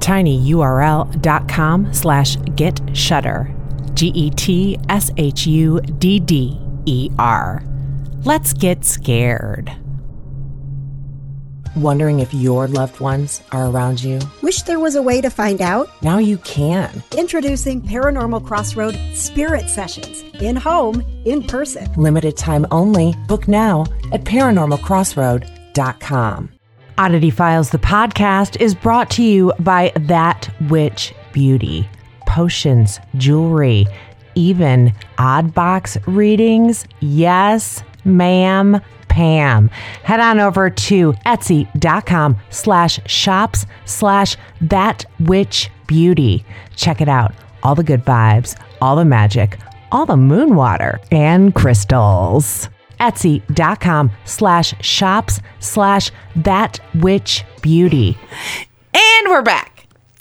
tinyurl.com slash get shudder. G E T S H U D D E R. Let's get scared. Wondering if your loved ones are around you? Wish there was a way to find out? Now you can. Introducing Paranormal Crossroad Spirit Sessions in home, in person. Limited time only. Book now at paranormalcrossroad.com. Oddity Files, the podcast, is brought to you by That Witch Beauty. Potions, jewelry, even odd box readings. Yes, ma'am. Pam. Head on over to etsy.com slash shops slash that witch beauty. Check it out. All the good vibes, all the magic, all the moon water and crystals. Etsy.com slash shops slash that witch beauty. And we're back.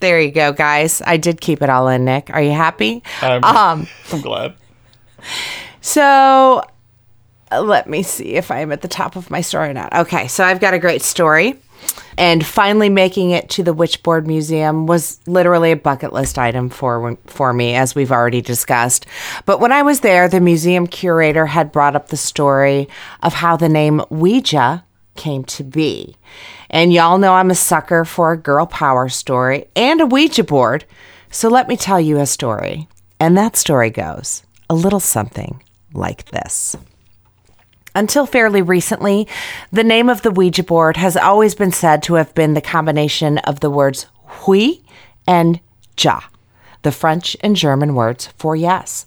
There you go, guys. I did keep it all in, Nick. Are you happy? I'm, Um, I'm glad. So let me see if I'm at the top of my story or not. Okay, so I've got a great story. And finally making it to the Witchboard Museum was literally a bucket list item for for me, as we've already discussed. But when I was there, the museum curator had brought up the story of how the name Ouija came to be. And y'all know I'm a sucker for a girl power story and a Ouija board. So let me tell you a story. And that story goes a little something like this. Until fairly recently, the name of the Ouija board has always been said to have been the combination of the words oui and ja, the French and German words for yes.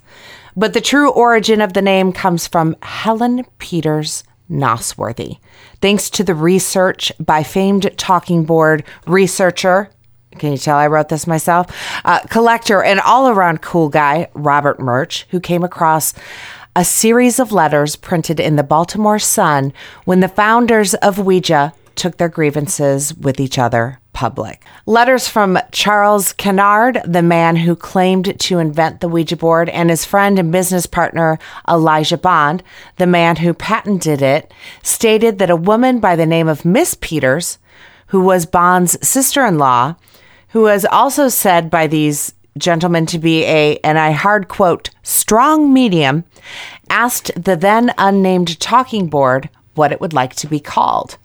But the true origin of the name comes from Helen Peters Nosworthy. Thanks to the research by famed talking board researcher, can you tell I wrote this myself? Uh, collector and all around cool guy, Robert Murch, who came across a series of letters printed in the Baltimore Sun when the founders of Ouija took their grievances with each other public. Letters from Charles Kennard, the man who claimed to invent the Ouija board, and his friend and business partner Elijah Bond, the man who patented it, stated that a woman by the name of Miss Peters, who was Bond's sister in law, who was also said by these gentlemen to be a, and I hard quote, strong medium, asked the then unnamed talking board what it would like to be called.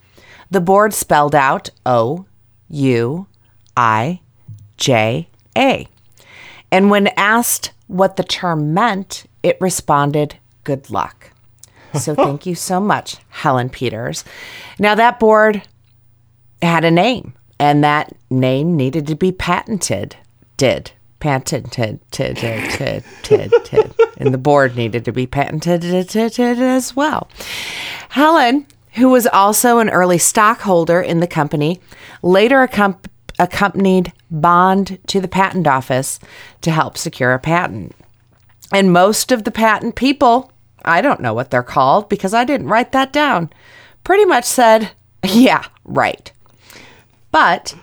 The board spelled out O U I J A. And when asked what the term meant, it responded, good luck. So thank you so much, Helen Peters. Now, that board had a name, and that name needed to be patented. Did. Patented, and the board needed to be patented as well. Helen, who was also an early stockholder in the company, later accom- accompanied Bond to the patent office to help secure a patent. And most of the patent people, I don't know what they're called because I didn't write that down, pretty much said, yeah, right. But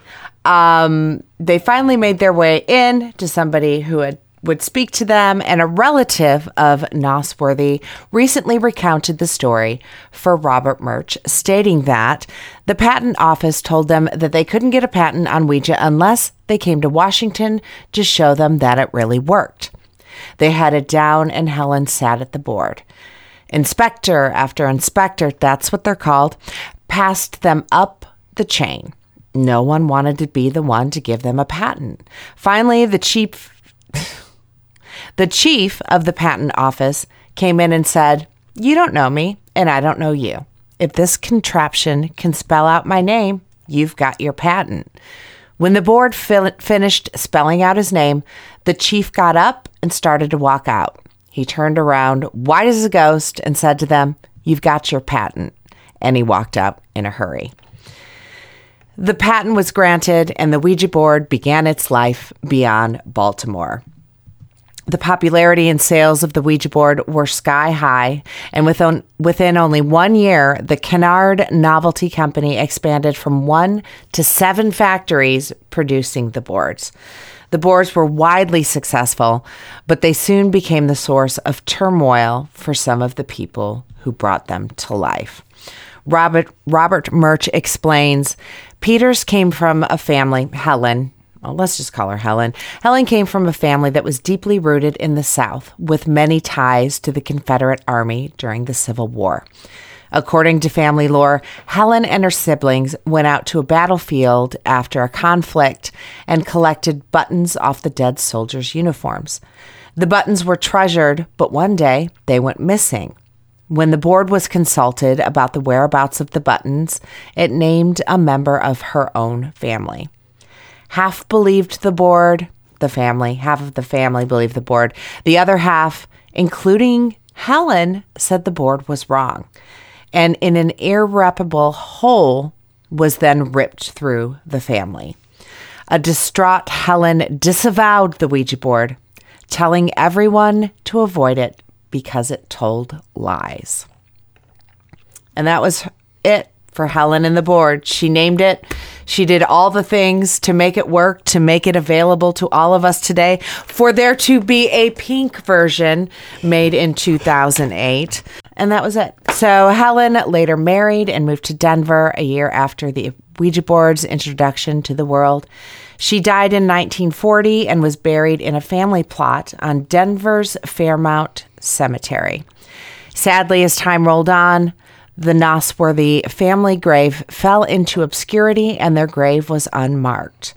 um, they finally made their way in to somebody who had would speak to them, and a relative of Nosworthy recently recounted the story for Robert Murch, stating that the patent office told them that they couldn't get a patent on Ouija unless they came to Washington to show them that it really worked. They headed down, and Helen sat at the board. Inspector after inspector, that's what they're called, passed them up the chain. No one wanted to be the one to give them a patent. Finally, the chief the chief of the patent office came in and said, You don't know me, and I don't know you. If this contraption can spell out my name, you've got your patent. When the board fin- finished spelling out his name, the chief got up and started to walk out. He turned around, white as a ghost, and said to them, You've got your patent. And he walked out in a hurry. The patent was granted, and the Ouija board began its life beyond Baltimore. The popularity and sales of the Ouija board were sky high, and within, within only one year, the Kennard Novelty Company expanded from one to seven factories producing the boards. The boards were widely successful, but they soon became the source of turmoil for some of the people who brought them to life. Robert Robert Murch explains Peters came from a family, Helen, well, let's just call her Helen. Helen came from a family that was deeply rooted in the South, with many ties to the Confederate Army during the Civil War. According to family lore, Helen and her siblings went out to a battlefield after a conflict and collected buttons off the dead soldiers' uniforms. The buttons were treasured, but one day they went missing. When the board was consulted about the whereabouts of the buttons, it named a member of her own family. Half believed the board, the family, half of the family believed the board. The other half, including Helen, said the board was wrong. And in an irreparable hole was then ripped through the family. A distraught Helen disavowed the Ouija board, telling everyone to avoid it because it told lies. And that was it for Helen and the board. She named it. She did all the things to make it work, to make it available to all of us today, for there to be a pink version made in 2008. And that was it. So Helen later married and moved to Denver a year after the Ouija board's introduction to the world. She died in 1940 and was buried in a family plot on Denver's Fairmount Cemetery. Sadly, as time rolled on, the Nosworthy family grave fell into obscurity and their grave was unmarked.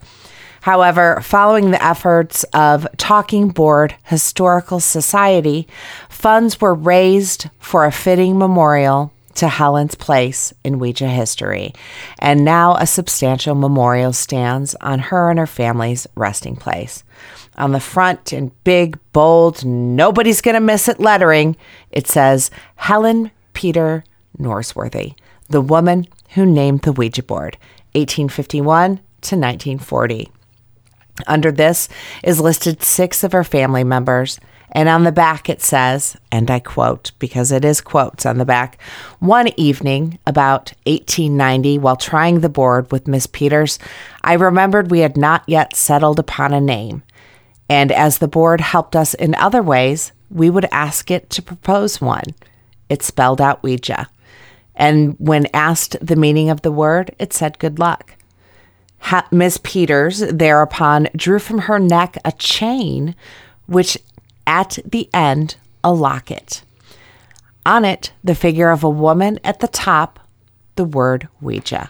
However, following the efforts of Talking Board Historical Society, funds were raised for a fitting memorial to Helen's place in Ouija history, and now a substantial memorial stands on her and her family's resting place. On the front, in big, bold, nobody's gonna miss it lettering, it says Helen Peter Nosworthy, the woman who named the Ouija board, 1851 to 1940. Under this is listed six of her family members. And on the back it says, and I quote, because it is quotes on the back one evening about 1890, while trying the board with Miss Peters, I remembered we had not yet settled upon a name. And as the board helped us in other ways, we would ask it to propose one. It spelled out Ouija. And when asked the meaning of the word, it said good luck. Ha- Miss Peters thereupon drew from her neck a chain, which at the end, a locket. On it, the figure of a woman at the top, the word Ouija.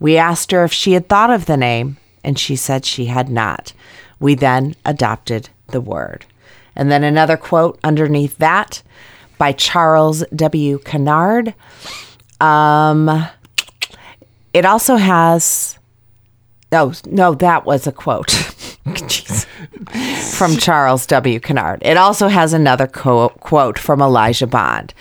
We asked her if she had thought of the name, and she said she had not. We then adopted the word. And then another quote underneath that by Charles W. Kennard. Um, it also has no, no, that was a quote. From Charles W. Kennard. It also has another co- quote from Elijah Bond.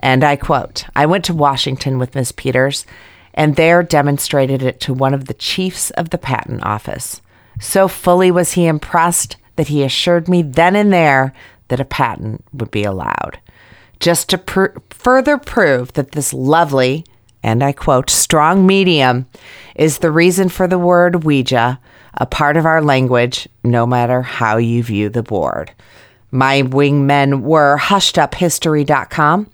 And I quote I went to Washington with Miss Peters and there demonstrated it to one of the chiefs of the patent office. So fully was he impressed that he assured me then and there that a patent would be allowed. Just to pr- further prove that this lovely, and I quote, strong medium is the reason for the word Ouija, a part of our language, no matter how you view the board. My wingmen were husheduphistory.com,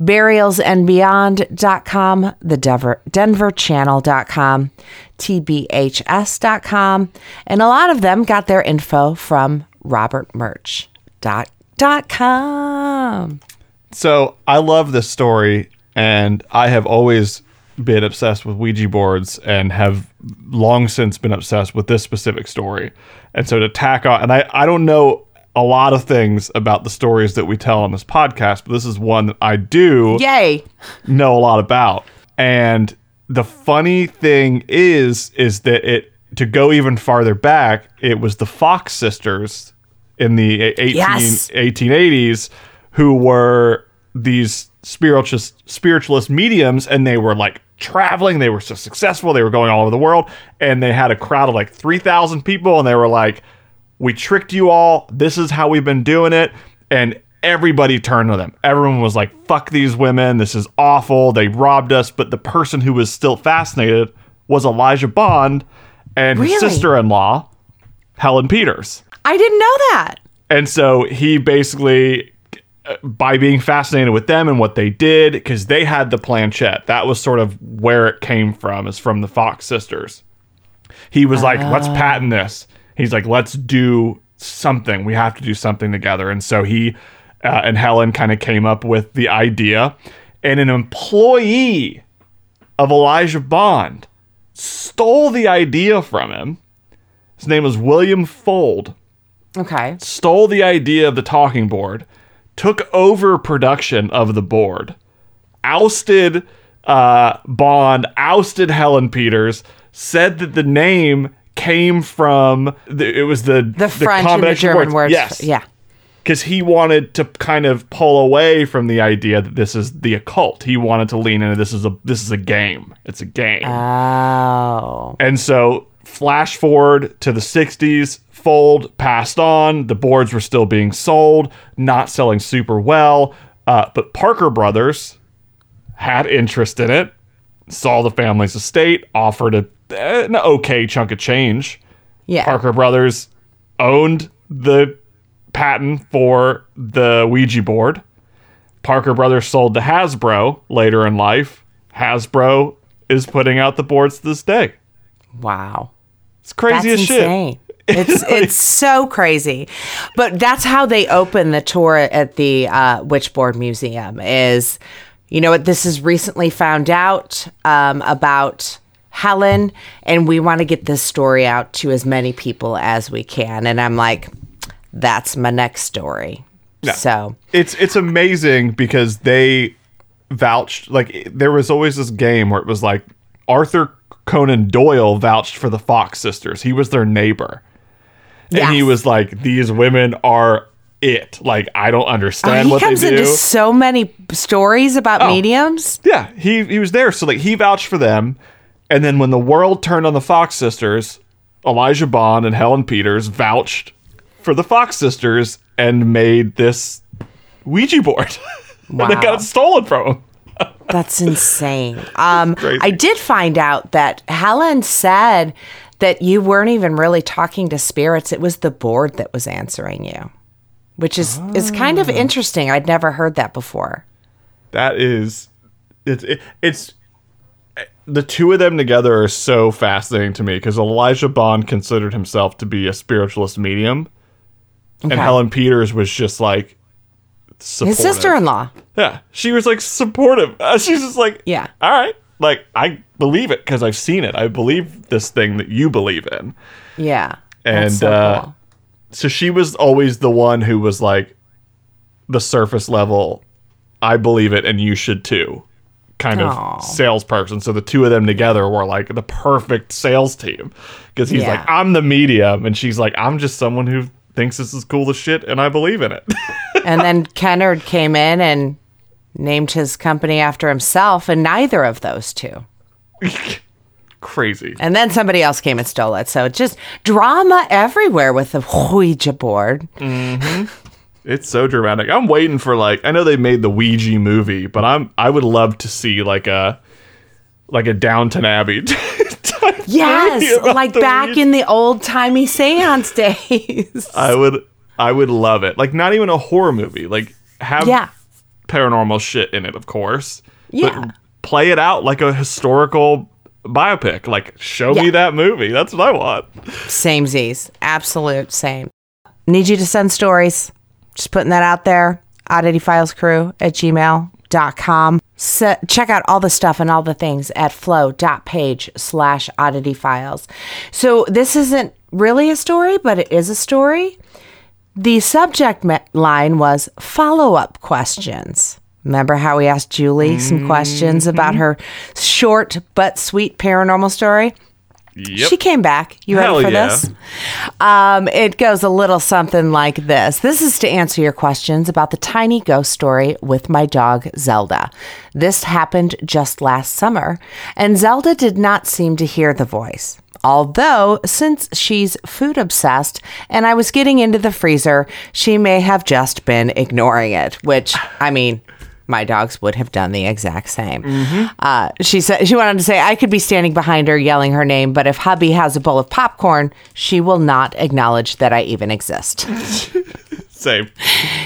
burialsandbeyond.com, the Denver, denverchannel.com, tbhs.com, and a lot of them got their info from robertmurch.com. So I love this story, and I have always been obsessed with Ouija boards and have long since been obsessed with this specific story. And so to tack on, and I, I don't know a lot of things about the stories that we tell on this podcast, but this is one that I do Yay! know a lot about. And the funny thing is, is that it to go even farther back, it was the Fox sisters in the 18, Yes. 1880s who were these spiritualist spiritualist mediums and they were like traveling. They were so successful. They were going all over the world. And they had a crowd of like 3000 people. And they were like we tricked you all. This is how we've been doing it. And everybody turned to them. Everyone was like fuck these women. This is awful. They robbed us. But the person who was still fascinated was elijah bond and his sister-in-law helen peters. I didn't know that. and so he basically, by being fascinated with them and what they did, because they had the planchette, that was sort of where it came from, is from the Fox sisters. He was like, let's patent this. He's like, let's do something. We have to do something together. And so he uh, and Helen kind of came up with the idea. And an employee of Elijah Bond stole the idea from him. His name was William Fuld Okay. stole the idea of the talking board, took over production of the board, ousted uh, Bond, ousted Helen Peters, said that the name came from the, it was the The French and the German words. Yes, Yeah. because he wanted to kind of pull away from the idea that this is the occult. He wanted to lean into this is a this is a game. It's a game. Oh. And so, flash forward to the 60s, Fuld passed on. The boards were still being sold, not selling super well. Uh, but Parker Brothers had interest in it, saw the family's estate, offered a, an okay chunk of change. Yeah. Parker Brothers owned the patent for the Ouija board. Parker Brothers sold to Hasbro later in life. Hasbro is putting out the boards to this day. Wow. It's crazy That's as shit. It's it's so crazy, but that's how they open the tour at the uh, Witchboard Museum. Is you know what this is recently found out um, about Helen, and we want to get this story out to as many people as we can. And I'm like, that's my next story. So It's it's amazing because they vouched like there was always this game where it was like Arthur Conan Doyle vouched for the Fox sisters. He was their neighbor. And he was like, These women are it. Like, I don't oh, understand Oh, he what they do. He comes into so many stories about Oh. mediums. Yeah, he he was there. So like he vouched for them, and then when the world turned on the Fox sisters, Elijah Bond and Helen Peters vouched for the Fox sisters and made this Ouija board. and they got it stolen from them. That's insane. Um, I did find out that Helen said that you weren't even really talking to spirits. It was the board that was answering you, which is is kind Ah. of interesting. I'd never heard that before. That is, it's it, it's the two of them together are so fascinating to me because Elijah Bond considered himself to be a spiritualist medium, and Helen Peters was just like His sister-in-law. Yeah, she was like supportive. Uh, she's just like, Yeah. all right, like I believe it because I've seen it. I believe this thing that you believe in. Yeah. And so uh, cool. so she was always the one who was like the surface level. I believe it, and you should too. Kind of salesperson. So the two of them together were like the perfect sales team because he's Yeah. like, I'm the medium, and she's like, I'm just someone who thinks this is cool as shit, and I believe in it. and then Kennard came in and named his company after himself, and neither of those two. Crazy. And then somebody else came and stole it. So just drama everywhere with the Ouija board. Mm-hmm. It's so dramatic. I'm waiting for like I know they made the Ouija movie, but I'm I would love to see like a like a Downton Abbey. type Yes, like back Ouija. in the old timey seance days. I would I would love it. Like not even a horror movie. Like have yeah. paranormal shit in it, of course. Yeah. But play it out like a historical biopic. Like show me that movie. That's what I want. Same Z's. Absolute same. Need you to send stories. Just putting that out there. Oddity Files Crew at gmail.com. So check out all the stuff and all the things at flow.page slash oddity files. So this isn't really a story, but it is a story. The subject line was follow up questions. Remember how we asked Julie some questions about mm-hmm. her short but sweet paranormal story? Yep. She came back. You ready Hell for yeah. this? Um, it goes a little something like this. This is to answer your questions about the tiny ghost story with my dog Zelda. This happened just last summer, and Zelda did not seem to hear the voice. Although, since she's food obsessed and I was getting into the freezer, she may have just been ignoring it, which, I mean, my dogs would have done the exact same. Uh, she said she went on to say, "I could be standing behind her yelling her name, but if hubby has a bowl of popcorn, she will not acknowledge that I even exist." Same.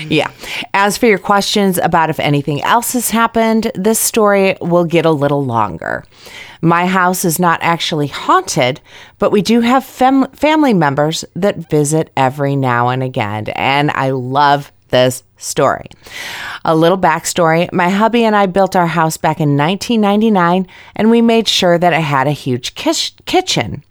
yeah. As for your questions about if anything else has happened, this story will get a little longer. My house is not actually haunted, but we do have fam- family members that visit every now and again, and I love this story. A little backstory my hubby and I built our house back in 1999, and we made sure that it had a huge kish- kitchen.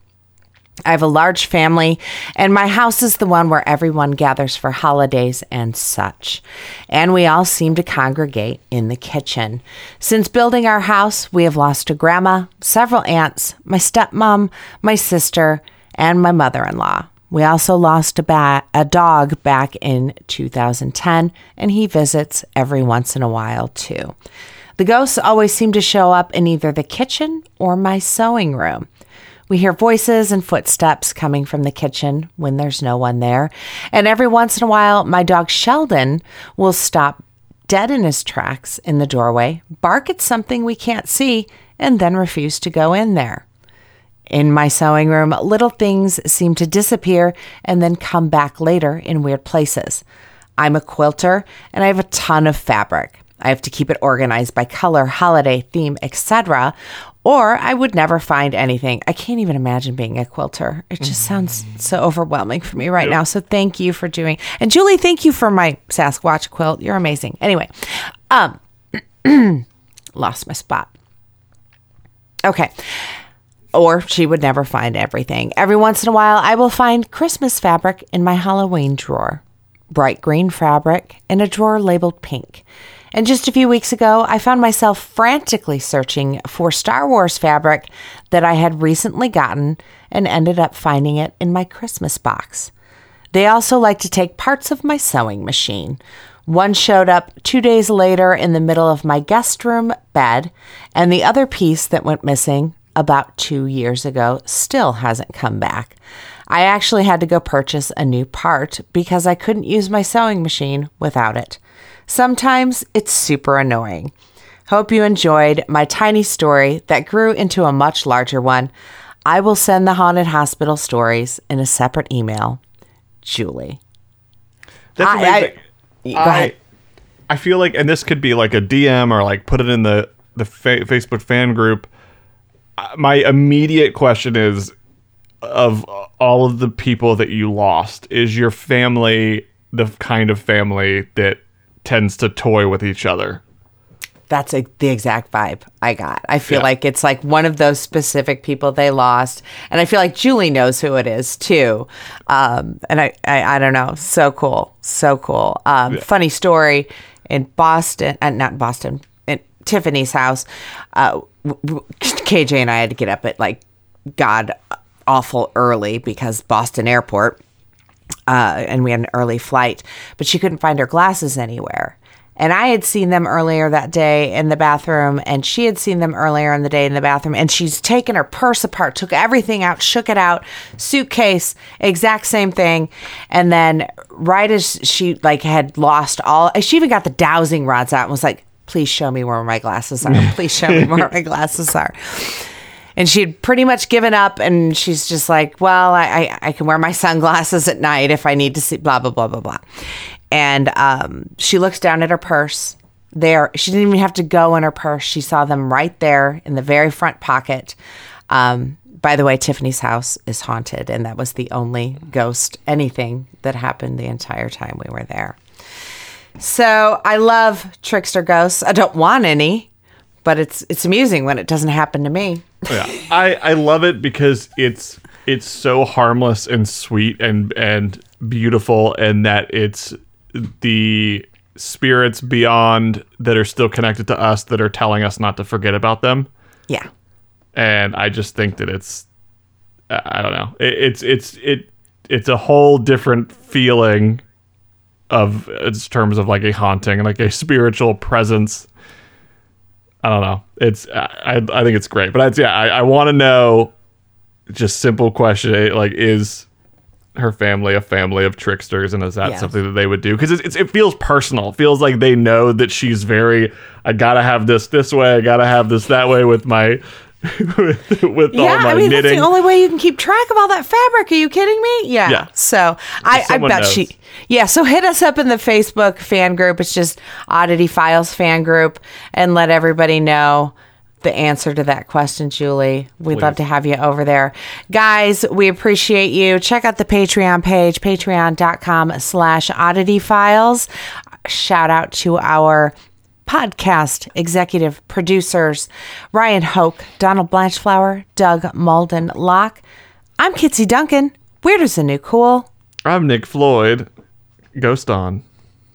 I have a large family, and my house is the one where everyone gathers for holidays and such. And we all seem to congregate in the kitchen. Since building our house, we have lost a grandma, several aunts, my stepmom, my sister, and my mother in law. We also lost a, ba- a dog back in 2010, and he visits every once in a while too. The ghosts always seem to show up in either the kitchen or my sewing room. We hear voices and footsteps coming from the kitchen when there's no one there. And every once in a while, my dog Sheldon will stop dead in his tracks in the doorway, bark at something we can't see, and then refuse to go in there. In my sewing room, little things seem to disappear and then come back later in weird places. I'm a quilter and I have a ton of fabric. I have to keep it organized by color, holiday, theme, etc. Or I would never find anything. I can't even imagine being a quilter. It just sounds so overwhelming for me right now. So thank you for doing. And Julie, thank you for my Sasquatch quilt. You're amazing. Anyway, um lost my spot. Okay or she would never find everything. Every once in a while, I will find Christmas fabric in my Halloween drawer, bright green fabric in a drawer labeled pink. And just a few weeks ago, I found myself frantically searching for Star Wars fabric that I had recently gotten and ended up finding it in my Christmas box. They also like to take parts of my sewing machine. One showed up two days later in the middle of my guest room bed, and the other piece that went missing about two years ago still hasn't come back. I actually had to go purchase a new part because I couldn't use my sewing machine without it. Sometimes it's super annoying. Hope you enjoyed my tiny story that grew into a much larger one. I will send the haunted hospital stories in a separate email. Julie. That's I- amazing. I- go ahead. I feel like, and this could be like a DM or like put it in the the fa- Facebook fan group. My immediate question is, of all of the people that you lost, is your family the kind of family that tends to toy with each other? That's a, the exact vibe I got. I feel Yeah. like it's like one of those specific people they lost, and I feel like Julie knows who it is too. Um, and I, I, I don't know. So cool, so cool. Um, Funny story in Boston, uh, not Boston, in Tiffany's house. Uh, KJ and I had to get up at like god awful early because Boston Airport uh, and we had an early flight, but she couldn't find her glasses anywhere. And I had seen them earlier that day in the bathroom, and she had seen them earlier in the day in the bathroom. And she's taken her purse apart, took everything out, shook it out, suitcase, exact same thing. And then, right as she like had lost all, she even got the dowsing rods out and was like, "Please show me where my glasses are. Please show me where my glasses are." and she had pretty much given up and she's just like well I, I, I can wear my sunglasses at night if i need to see blah blah blah blah blah. And um, she looks down at her purse. There she didn't even have to go in her purse. She saw them right there in the very front pocket. Um, by the way tiffany's house is haunted and that was the only ghost anything that happened the entire time we were there so i love trickster ghosts. I don't want any but it's it's amusing when it doesn't happen to me. Yeah. I i love it because it's it's so harmless and sweet and and beautiful and that it's the spirits beyond that are still connected to us that are telling us not to forget about them. Yeah. And i just think that it's i don't know. It, it's it's it it's a whole different feeling of in terms of like a haunting like a spiritual presence I don't know. It's I I think it's great, but that's yeah. I, I want to know. Just simple question, eh, like is her family a family of tricksters, and is that Yes. something that they would do? Because it's, it's it feels personal. It feels like they know that she's very. I gotta have this this way. I gotta have this that way with my with, with all Yeah, my I mean that's the only way you can keep track of all that fabric. Are you kidding me? Yeah. Yeah. So I, I bet knows. she. Yeah. So hit us up in the Facebook fan group. It's just Oddity Files fan group, and let everybody know the answer to that question, Julie. We'd love to have you over there. Guys, we appreciate you. Check out the Patreon page, patreon.com slash oddity files. Shout out to our podcast executive producers Ryan Hoke, Donald Blanchflower, Doug Malden Locke. I'm Kitsy Duncan. Weird as the new cool. I'm Nick Floyd. Ghost on.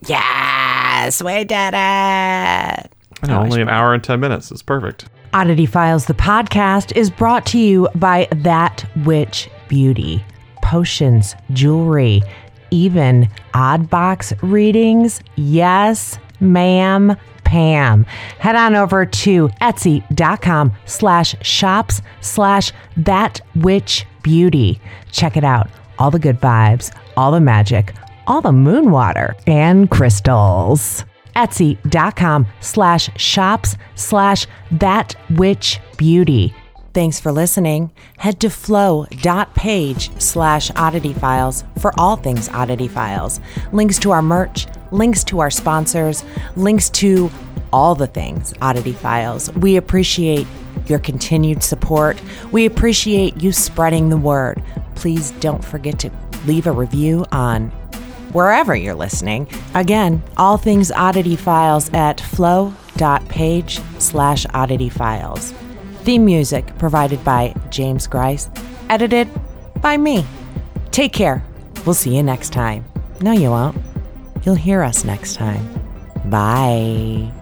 Yes, we did it. I know, only an hour and ten minutes. It's perfect. Oddity Files, the podcast, is brought to you by That Witch Beauty. Potions, jewelry, even odd box readings. Yes, ma'am, Pam. Head on over to etsy.com slash shops slash that witch beauty. Check it out. All the good vibes, all the magic, all the moon water and crystals etsy.com slash shops slash that witch beauty thanks for listening head to flow.page slash oddity files for all things oddity files links to our merch links to our sponsors links to all the things oddity files we appreciate your continued support we appreciate you spreading the word please don't forget to leave a review on wherever you're listening. Again, all things oddity files at flow.page slash oddity files. Theme music provided by James Grice, edited by me. Take care. We'll see you next time. No, you won't. You'll hear us next time. Bye.